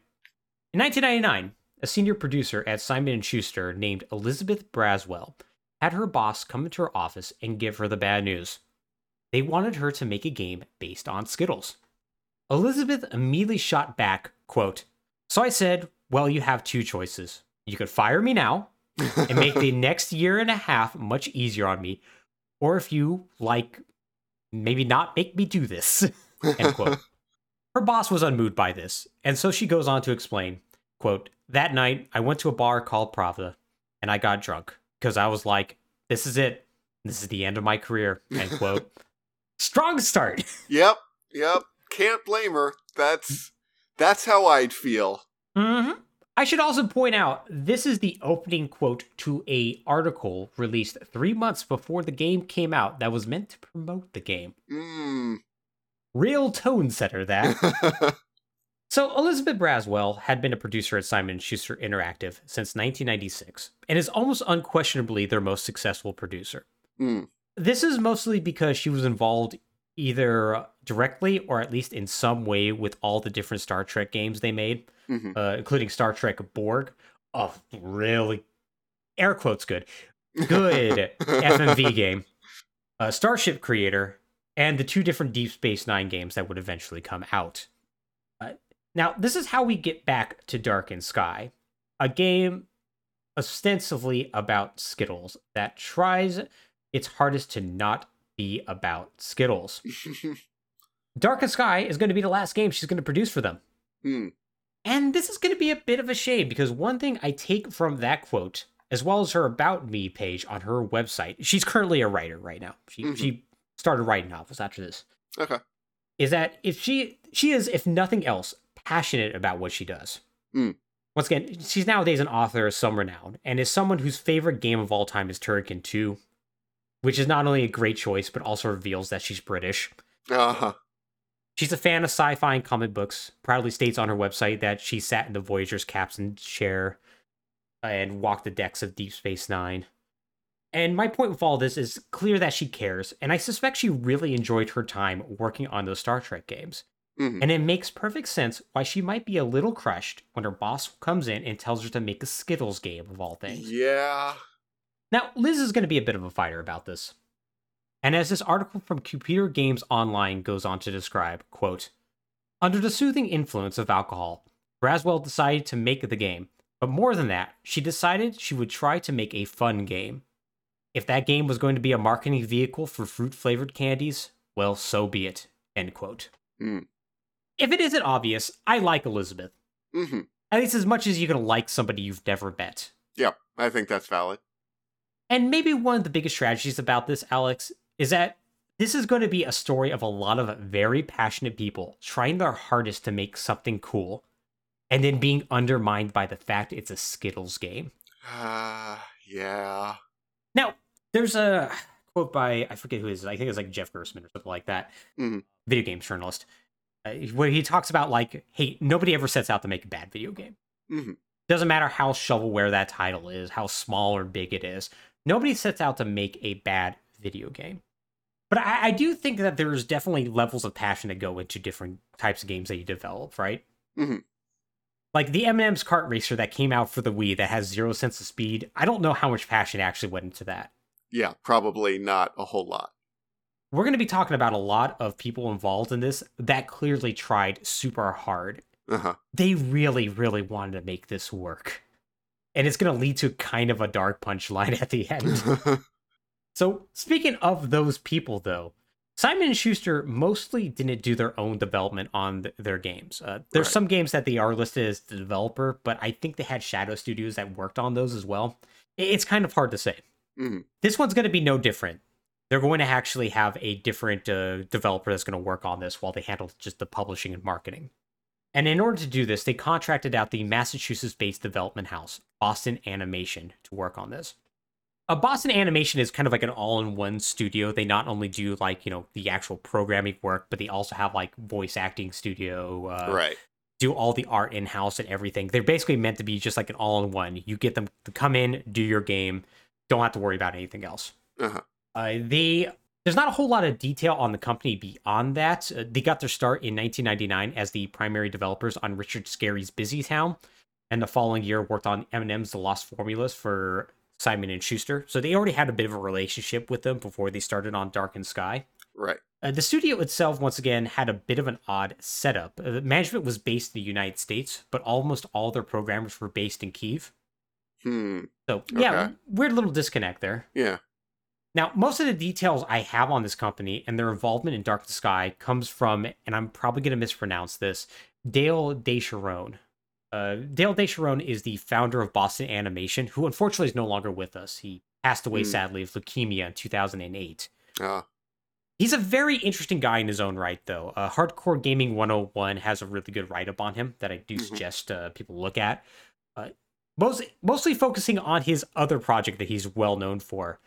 In 1999, a senior producer at Simon & Schuster named Elizabeth Braswell had her boss come into her office and give her the bad news. They wanted her to make a game based on Skittles. Elizabeth immediately shot back, quote, So I said, well, you have two choices. You could fire me now and make the next year and a half much easier on me, or if you like, maybe not make me do this. End quote. Her boss was unmoved by this, and so she goes on to explain, quote, That night, I went to a bar called Pravda, and I got drunk, because I was like, this is it. This is the end of my career, end quote. Strong start. yep. Yep. Can't blame her. That's that's how I'd feel. hmm I should also point out this is the opening quote to a article released three months before the game came out that was meant to promote the game. Mm. Real tone setter that. So Elizabeth Braswell had been a producer at Simon Schuster Interactive since 1996 and is almost unquestionably their most successful producer. Mm. This is mostly because she was involved either directly or at least in some way with all the different Star Trek games they made, Mhm. uh, including Star Trek Borg. A really, air quotes good, good FMV game, uh, Starship Creator, and the two different Deep Space Nine games that would eventually come out. Uh, now, this is how we get back to Darkened Skye, a game ostensibly about Skittles that tries its hardest to not be about Skittles. Darkened Skye is going to be the last game she's going to produce for them. Hmm. And this is going to be a bit of a shame because one thing I take from that quote, as well as her About Me page on her website, she's currently a writer right now. She, Mhm. she started writing novels after this. Okay. Is that if she she is, if nothing else, passionate about what she does. Hmm. Once again, she's nowadays an author of some renown and is someone whose favorite game of all time is Turrican 2, which is not only a great choice, but also reveals that she's British. Uh-huh. She's a fan of sci-fi and comic books. Proudly states on her website that she sat in the Voyager's captain's chair and walked the decks of Deep Space Nine. And my point with all this is clear that she cares, and I suspect she really enjoyed her time working on those Star Trek games. Mhm. And it makes perfect sense why she might be a little crushed when her boss comes in and tells her to make a Skittles game of all things. Yeah. Now, Liz is going to be a bit of a fighter about this. And as this article from Computer Games Online goes on to describe, quote, under the soothing influence of alcohol, Braswell decided to make the game. But more than that, she decided she would try to make a fun game. If that game was going to be a marketing vehicle for fruit flavored candies, well, so be it. End quote. Hmm. If it isn't obvious, I like Elizabeth. hmm At least as much as you can like somebody you've never met. Yeah, I think that's valid. And maybe one of the biggest strategies about this, Alex, is that this is going to be a story of a lot of very passionate people trying their hardest to make something cool and then being undermined by the fact it's a Skittles game. Ah, yeah. Now, there's a quote by, I forget who it is, I think it's like Jeff Gerstmann or something like that, Mhm. video games journalist, uh, where he talks about, like, hey, nobody ever sets out to make a bad video game. Mhm. Doesn't matter how shovelware that title is, how small or big it is. Nobody sets out to make a bad video game. But I, I do think that there's definitely levels of passion that go into different types of games that you develop, right? Mhm. Like the M&M's kart racer that came out for the Wii that has zero sense of speed. I don't know how much passion actually went into that. Yeah, probably not a whole lot. We're going to be talking about a lot of people involved in this that clearly tried super hard. Uh-huh. They really, really wanted to make this work. And it's going to lead to kind of a dark punchline at the end. So, speaking of those people, though, Simon and Schuster mostly didn't do their own development on th- their games. Uh, there's Right. some games that they are listed as the developer, but I think they had Shadow Studios that worked on those as well. It's kind of hard to say. Mhm. This one's going to be no different. They're going to actually have a different uh, developer that's going to work on this while they handle just the publishing and marketing. And in order to do this, they contracted out the Massachusetts based development house, Boston Animation, to work on this. A Boston Animation is kind of like an all-in-one studio. They not only do like you know the actual programming work, but they also have like voice acting studio, uh, right. do all the art in-house and everything. They're basically meant to be just like an all-in-one. You get them to come in, do your game, don't have to worry about anything else. Uh-huh. Uh, they there's not a whole lot of detail on the company beyond that. Uh, they got their start in 1999 as the primary developers on Richard Scarry's Busy Town, and the following year worked on M&M's The Lost Formulas for Simon and Schuster. So they already had a bit of a relationship with them before they started on Darkened Skye. Right. Uh, the studio itself, once again, had a bit of an odd setup. Uh, management was based in the United States, but almost all their programmers were based in Kiev. Hmm. So yeah, Okay. weird little disconnect there. Yeah. Now, most of the details I have on this company and their involvement in Darkened Skye comes from, and I'm probably going to mispronounce this, Dale DeSharone. Uh, Dale DeSharone is the founder of Boston Animation, who unfortunately is no longer with us. He passed away Hmm. sadly of leukemia in 2008. Ah. He's a very interesting guy in his own right, though. Uh, Hardcore Gaming 101 has a really good write up on him that I do Mhm. suggest uh, people look at. Uh, most, mostly focusing on his other project that he's well known for,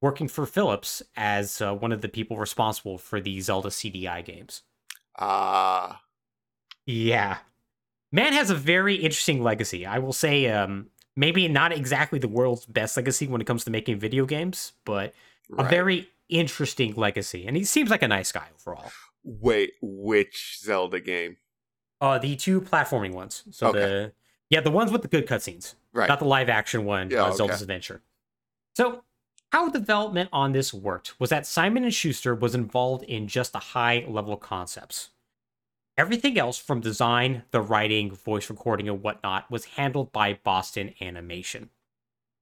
working for Philips as uh, one of the people responsible for the Zelda CDI games. Ah. Yeah. Man has a very interesting legacy. I will say, um, maybe not exactly the world's best legacy when it comes to making video games, but a very interesting legacy. And he seems like a nice guy overall. Wait, which Zelda game? Uh, the two platforming ones. So Okay. the yeah, the ones with the good cutscenes, Right. not the live action one. Yeah, uh, okay. Zelda's Adventure. So how development on this worked was that Simon and Schuster was involved in just the high level concepts. Everything else from design, the writing, voice recording, and whatnot was handled by Boston Animation.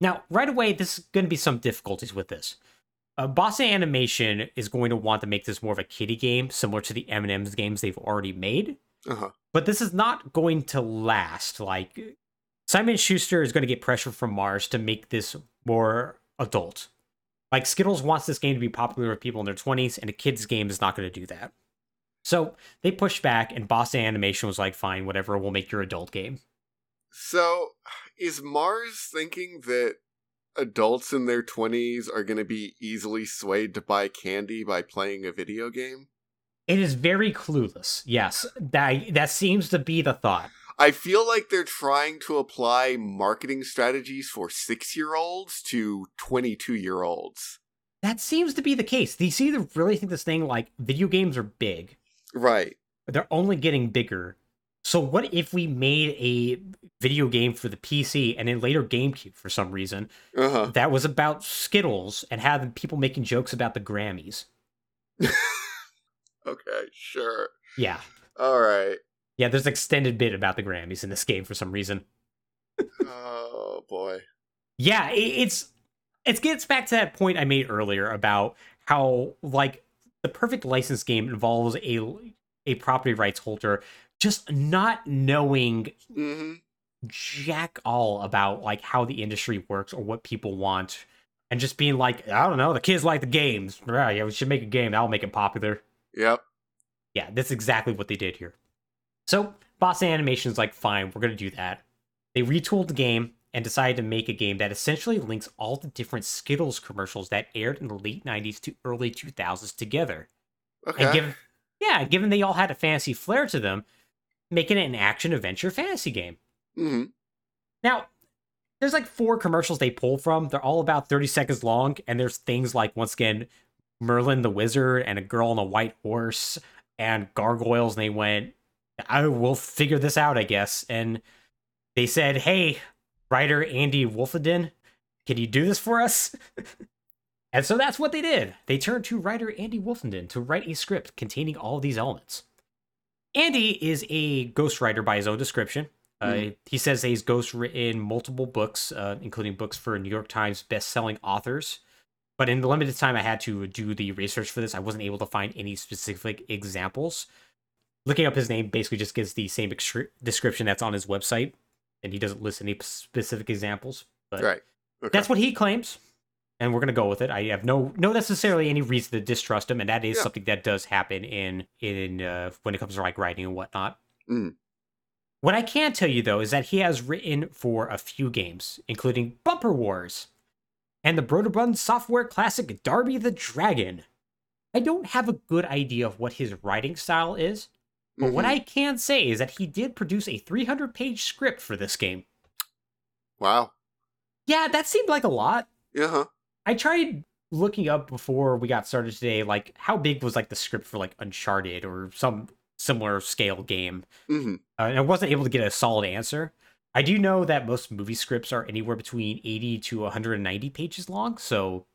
Now, right away, this is going to be some difficulties with this. Uh, Boston Animation is going to want to make this more of a kiddie game, similar to the M&M's games they've already made uh-huh. but this is not going to last. Like Simon Schuster is going to get pressure from Mars to make this more adult. Like Skittles wants this game to be popular with people in their 20s, and a kids game is not going to do that. So they pushed back, and Boston Animation was like, "Fine, whatever. We'll make your adult game." So, is Mars thinking that adults in their 20s are going to be easily swayed to buy candy by playing a video game? It is very clueless. Yes, that that seems to be the thought. I feel like they're trying to apply marketing strategies for six year olds to 22 year olds. That seems to be the case. These either really think this thing like video games are big, Right. they're only getting bigger. So what if we made a video game for the PC and then later GameCube for some reason Uh-huh. that was about Skittles and had people making jokes about the Grammys? Okay, sure. Yeah. All right. Yeah, there's an extended bit about the Grammys in this game for some reason. Oh boy. Yeah, it, it's it gets back to that point I made earlier about how like the perfect license game involves a a property rights holder just not knowing Mm-hmm. jack all about like how the industry works or what people want and just being like i don't know the kids like the games. Right yeah we should make a game that'll make it popular. Yep. yeah that's exactly what they did here. So boss animation's like fine we're gonna do that. They retooled the game and decided to make a game that essentially links all the different skittles commercials that aired in the late 90s to early 2000s together Okay. and given yeah given they all had a fantasy flair to them making it an action adventure fantasy game mm-hmm. now, there's like four commercials they pull from. They're all about 30 seconds long, and there's things like once again Merlin the wizard and a girl on a white horse and gargoyles, and they went, I will figure this out, I guess. And they said, Hey, writer Andy Wolfenden, can you do this for us? and so that's what they did. They turned to writer Andy Wolfenden to write a script containing all of these elements. Andy is a ghostwriter by his own description. Uh, Mhm. he says he's ghost written multiple books, uh, including books for New York Times best-selling authors. But in the limited time I had to do the research for this, I wasn't able to find any specific examples. Looking up his name basically just gives the same description that's on his website, and he doesn't list any specific examples. But Right. Okay. that's what he claims, and we're gonna go with it. I have no no necessarily any reason to distrust him, and that is Yeah. something that does happen in in uh, when it comes to like writing and whatnot. Mm. What I can tell you though is that he has written for a few games, including Bumper Wars and the Broderbund software classic Darby the Dragon. I don't have a good idea of what his writing style is, but what Mhm. I can say is that he did produce a 300 page script for this game. Wow. Yeah, that seemed like a lot. Yeah. huh. I tried looking up before we got started today, like how big was like the script for like Uncharted or some similar scale game, Mm-hmm. uh, and I wasn't able to get a solid answer. I do know that most movie scripts are anywhere between 80 to 190 pages long, so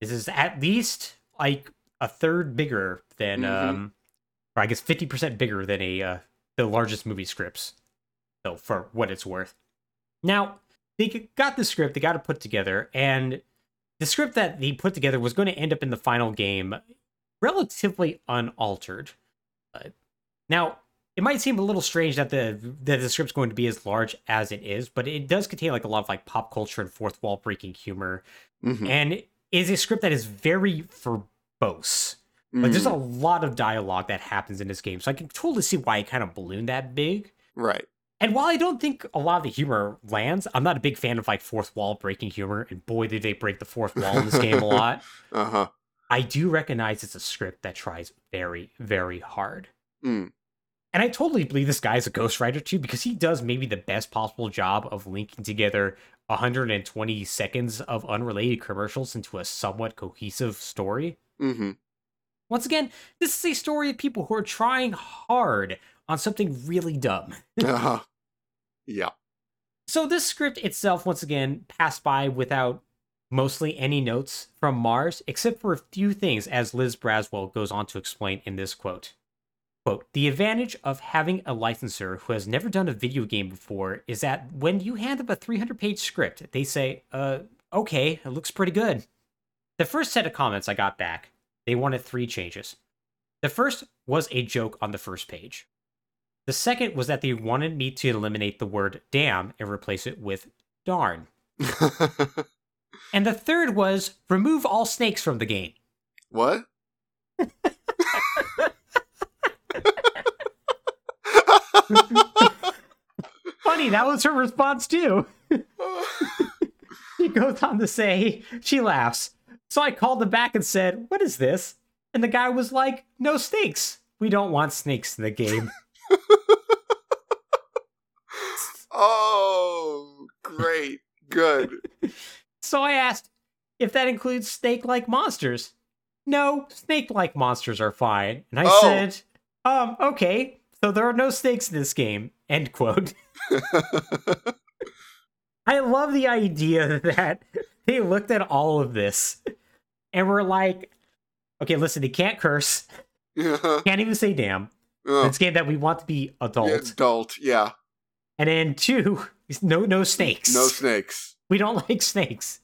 this is at least like a third bigger than, Mhm. um, or I guess 50% bigger than a uh, the largest movie scripts. So for what it's worth. Now they got the script, they got it put together, and the script that they put together was going to end up in the final game relatively unaltered. Uh, now, it might seem a little strange that the that the script's going to be as large as it is, but it does contain like a lot of like pop culture and fourth wall breaking humor, Mm-hmm. and is a script that is very verbose. Like there's a lot of dialogue that happens in this game, so I can totally see why it kind of ballooned that big. right. And while I don't think a lot of the humor lands, I'm not a big fan of like fourth wall breaking humor, and boy did they break the fourth wall in this game a lot. Uh huh. I do recognize it's a script that tries very, very hard. Mm. And I totally believe this guy's a ghostwriter too, because he does maybe the best possible job of linking together 120 seconds of unrelated commercials into a somewhat cohesive story. Mm-hmm. Once again, this is a story of people who are trying hard on something really dumb. Uh huh. Yeah. So this script itself, once again, passed by without mostly any notes from Mars, except for a few things, as Liz Braswell goes on to explain in this quote. Quote, the advantage of having a licensor who has never done a video game before is that when you hand them a 300 page script, they say, uh, okay, it looks pretty good. The first set of comments I got back, they wanted three changes. The first was a joke on the first page. The second was that they wanted me to eliminate the word damn and replace it with darn. And the third was remove all snakes from the game. what? Funny, that was her response too. She goes on to say, she laughs. So I called him back and said, What is this? And the guy was like, No snakes. We don't want snakes in the game. oh, great. Good. So I asked if that includes snake like monsters. No, snake like monsters are fine. And I Oh. said, Um, okay. So there are no snakes in this game. End quote. I love the idea that they looked at all of this and we're like, okay, listen, he can't curse, uh, can't even say damn. uh, It's a game that we want to be adult. yeah, adult, yeah. And then two, no no snakes. No snakes. we don't like snakes.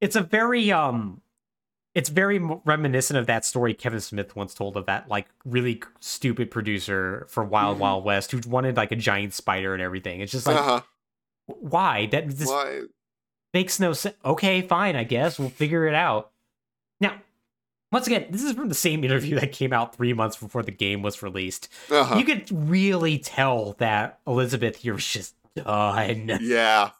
It's a very um it's very reminiscent of that story Kevin Smith once told of that like really stupid producer for Wild Mhm. Wild West who wanted like a giant spider and everything. It's just like uh-huh. why? That this Why? makes no sense. Okay, fine, I guess we'll figure it out. Once again, this is from the same interview that came out three months before the game was released. Uh-huh. You could really tell that Elizabeth here was just done. yeah.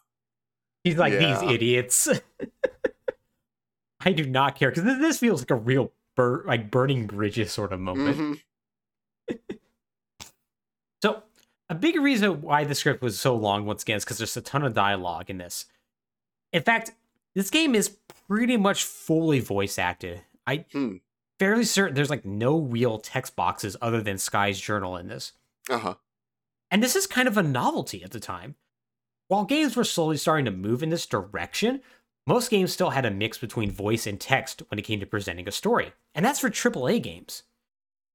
He's like Yeah. these idiots. I do not care because this feels like a real bur- like burning bridges sort of moment. Mhm. So a big reason why the script was so long once again is because there's a ton of dialogue in this. In fact, this game is pretty much fully voice acted. I Hmm. fairly certain there's like no real text boxes other than Skye's journal in this. Uh-huh. And this is kind of a novelty at the time. While games were slowly starting to move in this direction, most games still had a mix between voice and text when it came to presenting a story. And that's for AAA games.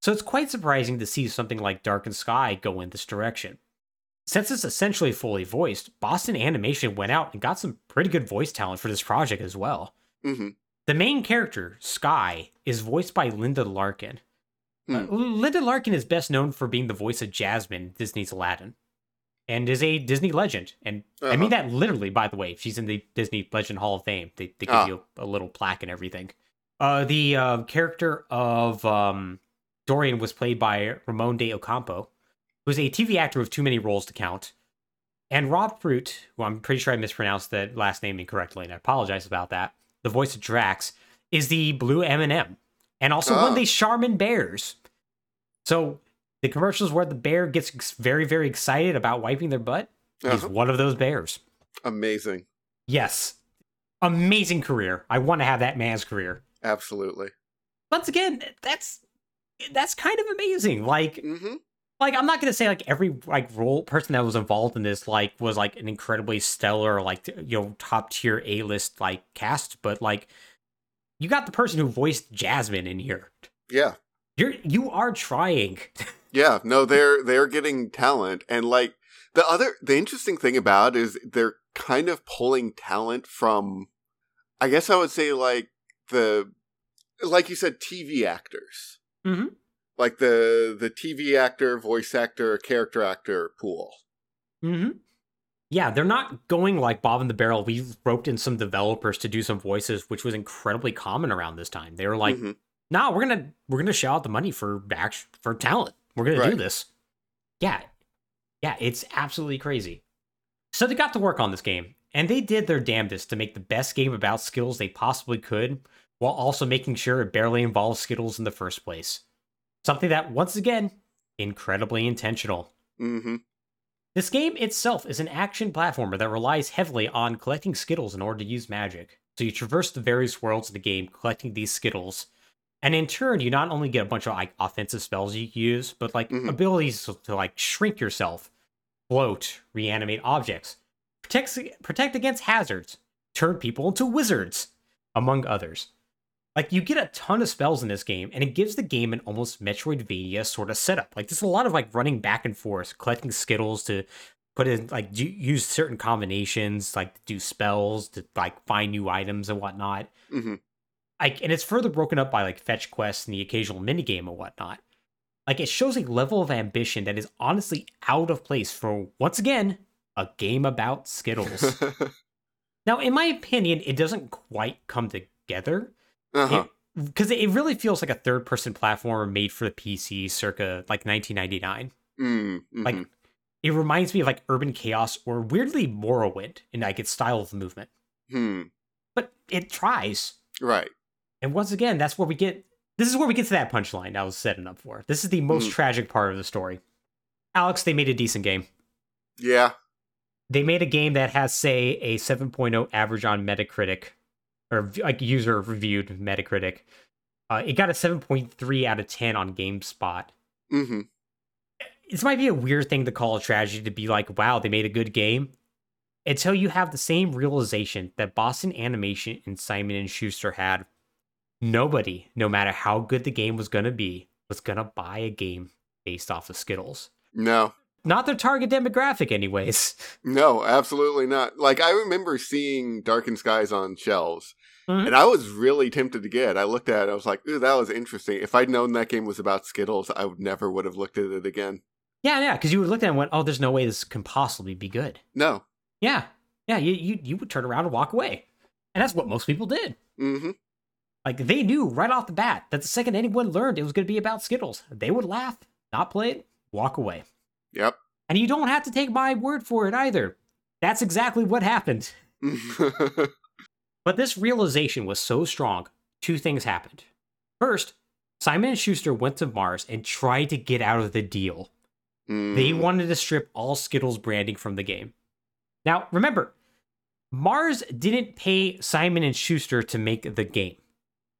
So it's quite surprising to see something like Darkened Skye go in this direction. Since it's essentially fully voiced, Boston Animation went out and got some pretty good voice talent for this project as well. hmm The main character, Skye, is voiced by Linda Larkin. Uh, Hmm. Linda Larkin is best known for being the voice of Jasmine Disney's Aladdin, and is a Disney legend. And I mean Uh-huh. that literally, by the way. She's in the Disney Legend Hall of Fame. They, they give Ah. you a little plaque and everything. Uh, the uh, character of um, Dorian was played by Ramon de Ocampo, who's a TV actor with too many roles to count. And Rob Fruit, who I'm pretty sure I mispronounced that last name incorrectly, and I apologize about that. The voice of Drax is the blue M&M, and also one Ah. of the Charmin bears. So the commercials where the bear gets very, very excited about wiping their butt, Uh-huh. one of those bears. Amazing. Yes, amazing career. I want to have that man's career. Absolutely. Once again, that's that's kind of amazing. Like hmm like I'm not gonna say like every like role person that was involved in this like was like an incredibly stellar like you know top tier A list like cast, but like you got the person who voiced Jasmine in here. Yeah. You're you are trying. Yeah. No, they're they're getting talent. And like the other the interesting thing about is they're kind of pulling talent from I guess I would say like the like you said, TV actors. Mhm. Like the the TV actor, voice actor, character actor pool. hmm Yeah, they're not going like Bob and the Barrel. We roped in some developers to do some voices, which was incredibly common around this time. They were like, Mhm. "No, we're gonna we're gonna shell out the money for act for talent. We're gonna do this." Yeah, yeah, it's absolutely crazy. So they got to work on this game, and they did their damnedest to make the best game about Skittles they possibly could, while also making sure it barely involved Skittles in the first place. Something that, once again, incredibly intentional. hmm This game itself is an action platformer that relies heavily on collecting Skittles in order to use magic. So you traverse the various worlds of the game collecting these Skittles. And in turn, you not only get a bunch of like offensive spells you can use, but like Mhm. abilities to, to like shrink yourself, float, reanimate objects, protect protect against hazards, turn people into wizards, among others. Like you get a ton of spells in this game, and it gives the game an almost Metroidvania sort of setup. Like there's a lot of like running back and forth, collecting Skittles to put in like do, use certain combinations, like to do spells to like find new items and whatnot. hmm Like, and it's further broken up by like fetch quests and the occasional minigame and whatnot. Like it shows a level of ambition that is honestly out of place for once again a game about Skittles. now, in my opinion, it doesn't quite come together uh-huh. because it, really feels like a third person platformer made for the PC circa like 1999. Mm, mhm. Like it reminds me of like Urban Chaos or weirdly Morrowind in like its style of movement. hmm. But it tries. Right. And once again, that's where we get this is where we get to that punchline I was setting up for. This is the most Mm. tragic part of the story. Alex, they made a decent game. Yeah. They made a game that has, say, a 7.0 average on Metacritic, or like user reviewed Metacritic. Uh, it got a 7.3 out of 10 on GameSpot. Mm-hmm. This might be a weird thing to call a tragedy to be like, wow, they made a good game. Until you have the same realization that Boston Animation and Simon and Schuster had. Nobody, no matter how good the game was gonna be, was gonna buy a game based off of Skittles. No. Not their target demographic, anyways. No, absolutely not. Like I remember seeing Darkened Skies on shelves, Mhm. and I was really tempted to get. it. I looked at it. I was like, "Ooh, that was interesting." If I'd known that game was about Skittles, I would never would have looked at it again. Yeah, yeah, because you would look at it and went, oh, there's no way this can possibly be good. No. Yeah, yeah, you, you, you would turn around and walk away. And that's what most people did. Mm-hmm. Like, they knew right off the bat that the second anyone learned it was going to be about Skittles, they would laugh, not play it, walk away. Yep. And you don't have to take my word for it either. That's exactly what happened. But this realization was so strong, two things happened. First, Simon and Schuster went to Mars and tried to get out of the deal. They Mm. wanted to strip all Skittles branding from the game. Now, remember, Mars didn't pay Simon and Schuster to make the game.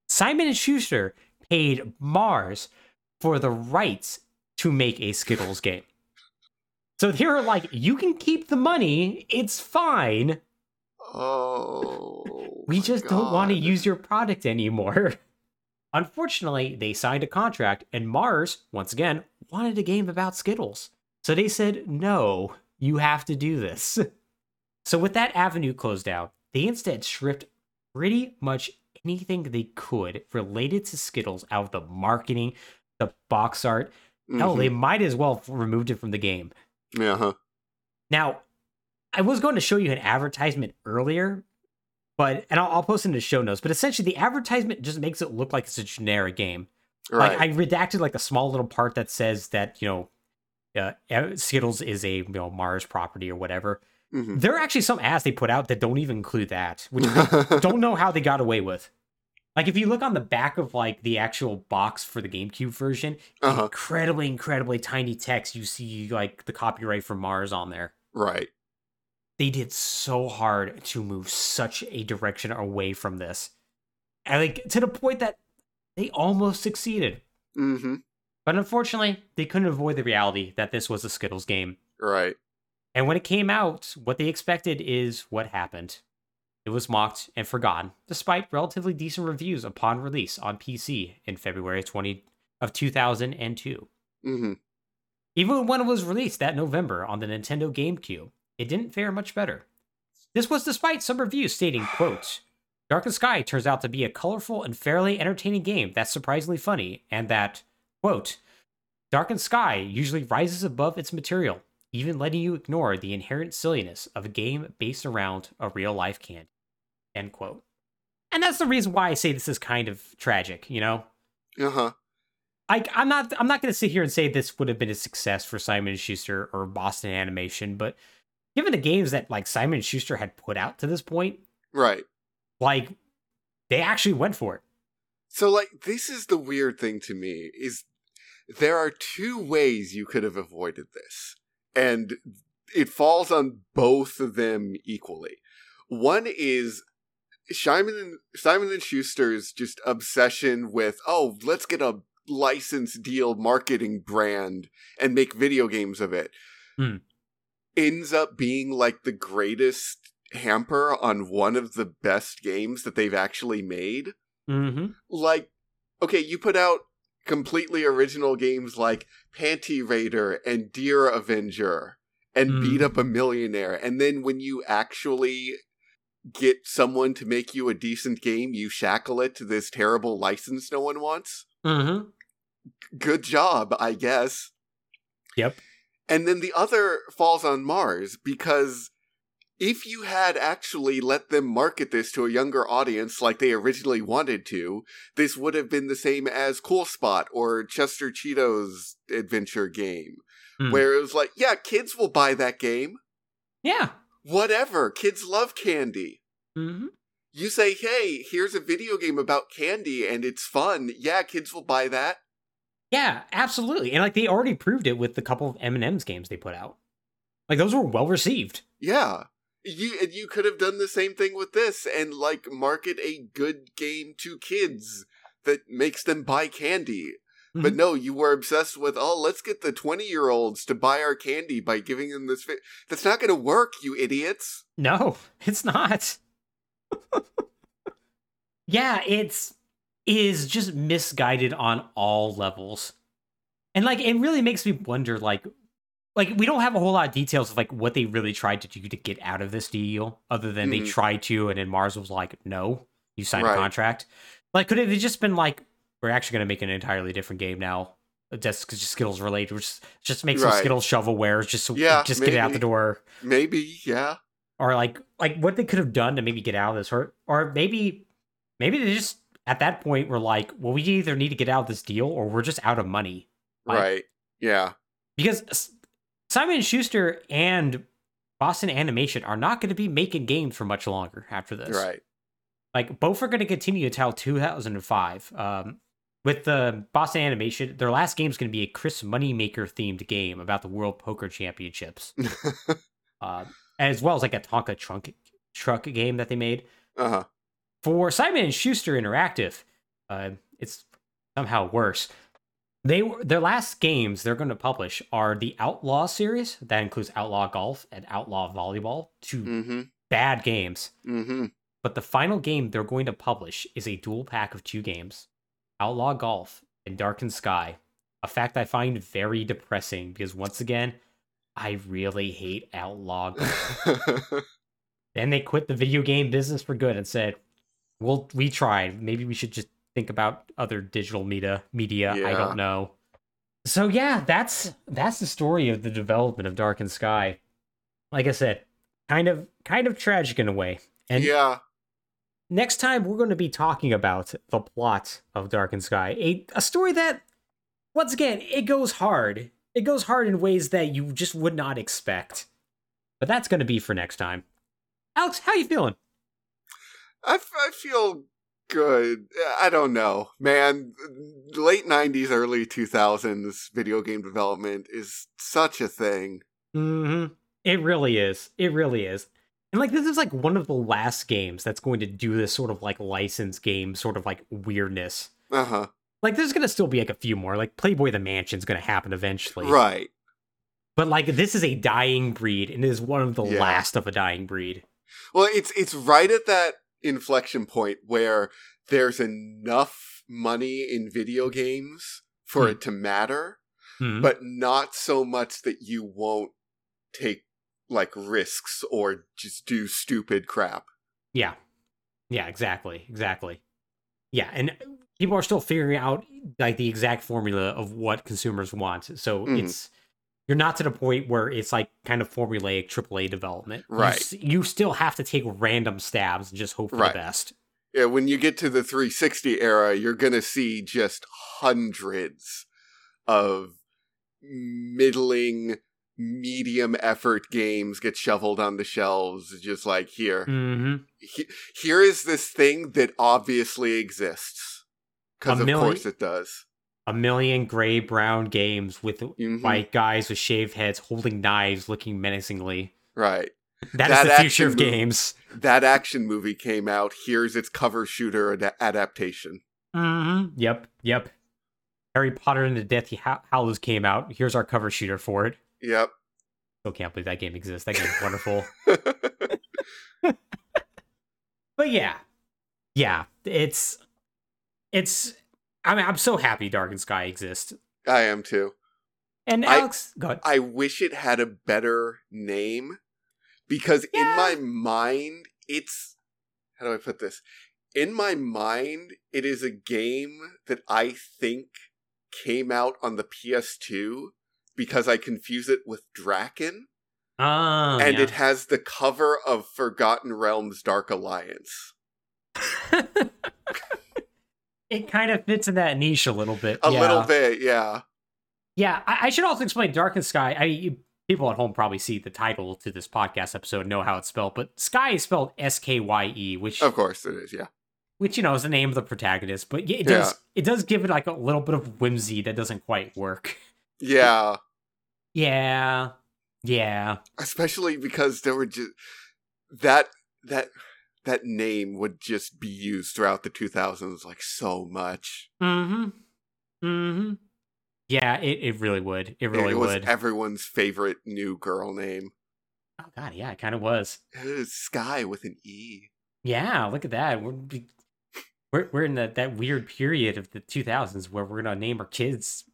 Simon and Schuster paid Mars for the rights to make a Skittles game. So they were like, you can keep the money, it's fine. Oh. We just don't want to use your product anymore. Unfortunately, they signed a contract, and Mars, once again, wanted a game about Skittles. So they said, no, you have to do this. So, with that avenue closed out, they instead stripped pretty much anything they could related to Skittles out of the marketing, the box art. Hell, Mhm. they might as well have removed it from the game. Uh-huh. Now, I was going to show you an advertisement earlier, but and I'll, I'll post it in the show notes. But essentially, the advertisement just makes it look like it's a generic game. Right. Like I redacted like a small little part that says that you know, uh, Skittles is a you know Mars property or whatever. Mhm. There are actually some ads they put out that don't even include that, which I don't know how they got away with. Like if you look on the back of like the actual box for the GameCube version, Uh-huh. incredibly, incredibly tiny text, you see like the copyright from Mars on there Right. They did so hard to move such a direction away from this. And like to the point that they almost succeeded. Mm-hmm. But unfortunately, they couldn't avoid the reality that this was a Skittles game. Right. And when it came out, what they expected is what happened. It was mocked and forgotten, despite relatively decent reviews upon release on PC in February 20 of 2002. Mm-hmm. Even when it was released that November on the Nintendo GameCube, it didn't fare much better. This was despite some reviews stating, quote, Dark Sky turns out to be a colorful and fairly entertaining game that's surprisingly funny, and that, quote, Dark Sky usually rises above its material, even letting you ignore the inherent silliness of a game based around a real life candy. End quote. And that's the reason why I say this is kind of tragic, you know? Uh-huh. I, I'm not. I'm not going to sit here and say this would have been a success for Simon and Schuster or Boston Animation, but given the games that like Simon Schuster had put out to this point, Right. like they actually went for it. So like this is the weird thing to me is there are two ways you could have avoided this. And it falls on both of them equally. One is Simon and Simon and Schuster's just obsession with, oh, let's get a license deal marketing brand and make video games of it. Hmm. Ends up being like the greatest hamper on one of the best games that they've actually made Mm-hmm. like okay you put out completely original games like panty raider and deer avenger and Mm. beat up a millionaire and then when you actually get someone to make you a decent game you shackle it to this terrible license no one wants Mm-hmm. good job i guess Yep. And then the other falls on mars because if you had actually let them market this to a younger audience like they originally wanted to, this would have been the same as Cool Spot or Chester Cheeto's adventure game, Hmm. where it was like, yeah, kids will buy that game. Yeah. Whatever. Kids love candy. Mm-hmm. You say, hey, here's a video game about candy and it's fun. Yeah, kids will buy that. Yeah, absolutely. And like they already proved it with the couple of M&M's games they put out. Like those were well received. Yeah. You you could have done the same thing with this and like market a good game to kids that makes them buy candy. But Mhm. no, you were obsessed with, oh, let's get the 20 year olds to buy our candy by giving them this. Fi-. That's not going to work, you idiots. No, it's not. yeah, it's is just misguided on all levels. And like it really makes me wonder like like we don't have a whole lot of details of like what they really tried to do to get out of this deal other than they Mhm. tried to and then Mars was like, "No, you signed Right. a contract." Like could it have just been like we're actually going to make an entirely different game now? Just just Skittles related, which just make some Skittles shovelwares just Yeah, just get it out the door Maybe, yeah. or like like what they could have done to maybe get out of this or or maybe maybe they just at that point we're like well we either need to get out of this deal or we're just out of money Like- Right. Yeah. because Simon and Schuster and Boston Animation are not going to be making games for much longer after this Right. like both are going to continue until 2005 um with the Boston Animation, their last game is going to be a Chris Moneymaker themed game about the World Poker Championships, uh, as well as like a Tonka trunk truck game that they made. uh huh. For Simon and Schuster Interactive, uh, it's somehow worse. They were their last games they're going to publish are the Outlaw series that includes Outlaw Golf and Outlaw Volleyball, 2 Mm hmm. bad games. Mm hmm. But the final game they're going to publish is a dual pack of two games, Outlaw Golf and Darkened Skye. A fact I find very depressing because once again, I really hate Outlaw Golf. Then they quit the video game business for good and said, "Well, we tried. Maybe we should just think about other digital media. Media. I don't know." So yeah, that's that's the story of the development of Darkened Skye. Like I said, kind of kind of tragic in a way. And yeah. next time we're going to be talking about the plot of Darkened Skye, a a story that once again it goes hard. It goes hard in ways that you just would not expect. But that's going to be for next time. Alex, how you feeling? I, f- I feel good. I don't know, man. Late '90s, early 2000s video game development is such a thing. Mm-hmm. It really is. It really is. And like this is like one of the last games that's going to do this sort of like license game sort of like weirdness. Uh huh. Like there's gonna still be like a few more. Like Playboy the Mansion's gonna happen eventually. Right. But like this is a dying breed and it is one of the Yeah. last of a dying breed. Well, it's it's right at that inflection point where there's enough money in video games for Hmm. it to matter, Hmm. but not so much that you won't take like risks or just do stupid crap. Yeah. Yeah, exactly. Exactly. Yeah, and people are still figuring out like the exact formula of what consumers want. So Mhm. it's you're not to the point where it's like kind of formulaic AAA development. Right. s- You, still have to take random stabs and just hope for Right. the best. Yeah, when you get to the 360 era, you're gonna see just hundreds of middling, medium effort games get shoveled on the shelves. Just like here, Mm-hmm. he- here is this thing that obviously exists because of million- course it does. A million gray brown games with Mhm. white guys with shaved heads holding knives, looking menacingly. Right. That is the future of games. That action movie came out. Here's its cover shooter ad- adaptation. Mm-hmm. Yep. Yep. Harry Potter and the Deathly Ho- Hallows came out. Here's our cover shooter for it. Yep. Still can't believe that game exists. That game's wonderful. But yeah, yeah, it's it's. I mean, I'm so happy Darkened Skye exists. I am too. And I- Alex, go ahead. I wish it had a better name because in my mind, it's how do I put this? In my mind, it is a game that I think came out on the PS2 because I confuse it with Drakan, Oh, and yeah. it has the cover of Forgotten Realms Dark Alliance. it kind of fits in that niche a little bit. A yeah. little bit, yeah. Yeah, I, I should also explain Darkened Skye. I you, people at home probably see the title to this podcast episode, know how it's spelled, but Sky is spelled S K Y E, which Of course it is, yeah. which you know is the name of the protagonist. But yeah, it does it does give it like a little bit of whimsy that doesn't quite work. Yeah. Yeah, yeah, especially because there were just that that that name would just be used throughout the 2000s like so much mm-hmm. Mm-hmm. Yeah, it, it really would. It really it was would. everyone's favorite new girl name. oh god, yeah, it kind of was. It is Sky with an E. Yeah, look at that. We're we're, we're in that, that weird period of the 2000s where we're gonna name our kids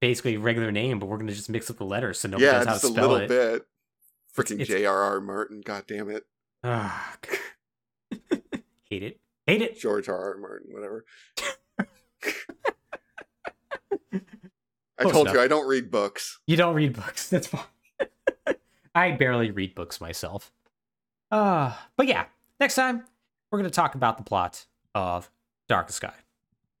basically regular name, but we're gonna just mix up the letters so nobody yeah, knows how to spell it. Yeah, just a little it. bit. Freaking J.R.R. Martin, god damn it. Ah, hate it. Hate it. George R. R. Martin, whatever. I Close told enough. you I don't read books. You don't read books. That's fine. I barely read books myself. Uh, but yeah, next time we're going to talk about the plot of Darkest Sky.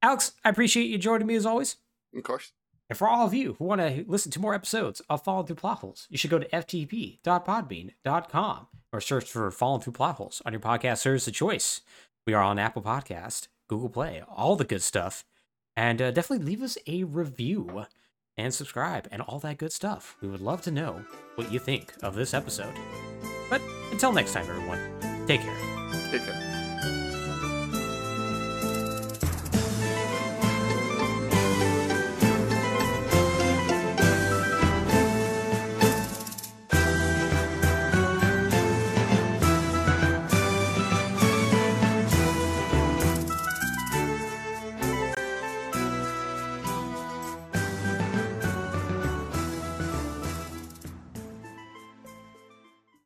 Alex, I appreciate you joining me as always. Of course. And for all of you who want to listen to more episodes of Fallin' Thru Plotholes, you should go to ftp.podbean.com or search for Fallin' Thru Plotholes on your podcast service of choice. We are on Apple Podcast, Google Play, all the good stuff. And uh, definitely leave us a review and subscribe and all that good stuff. We would love to know what you think of this episode. But until next time, everyone, take care. Take care.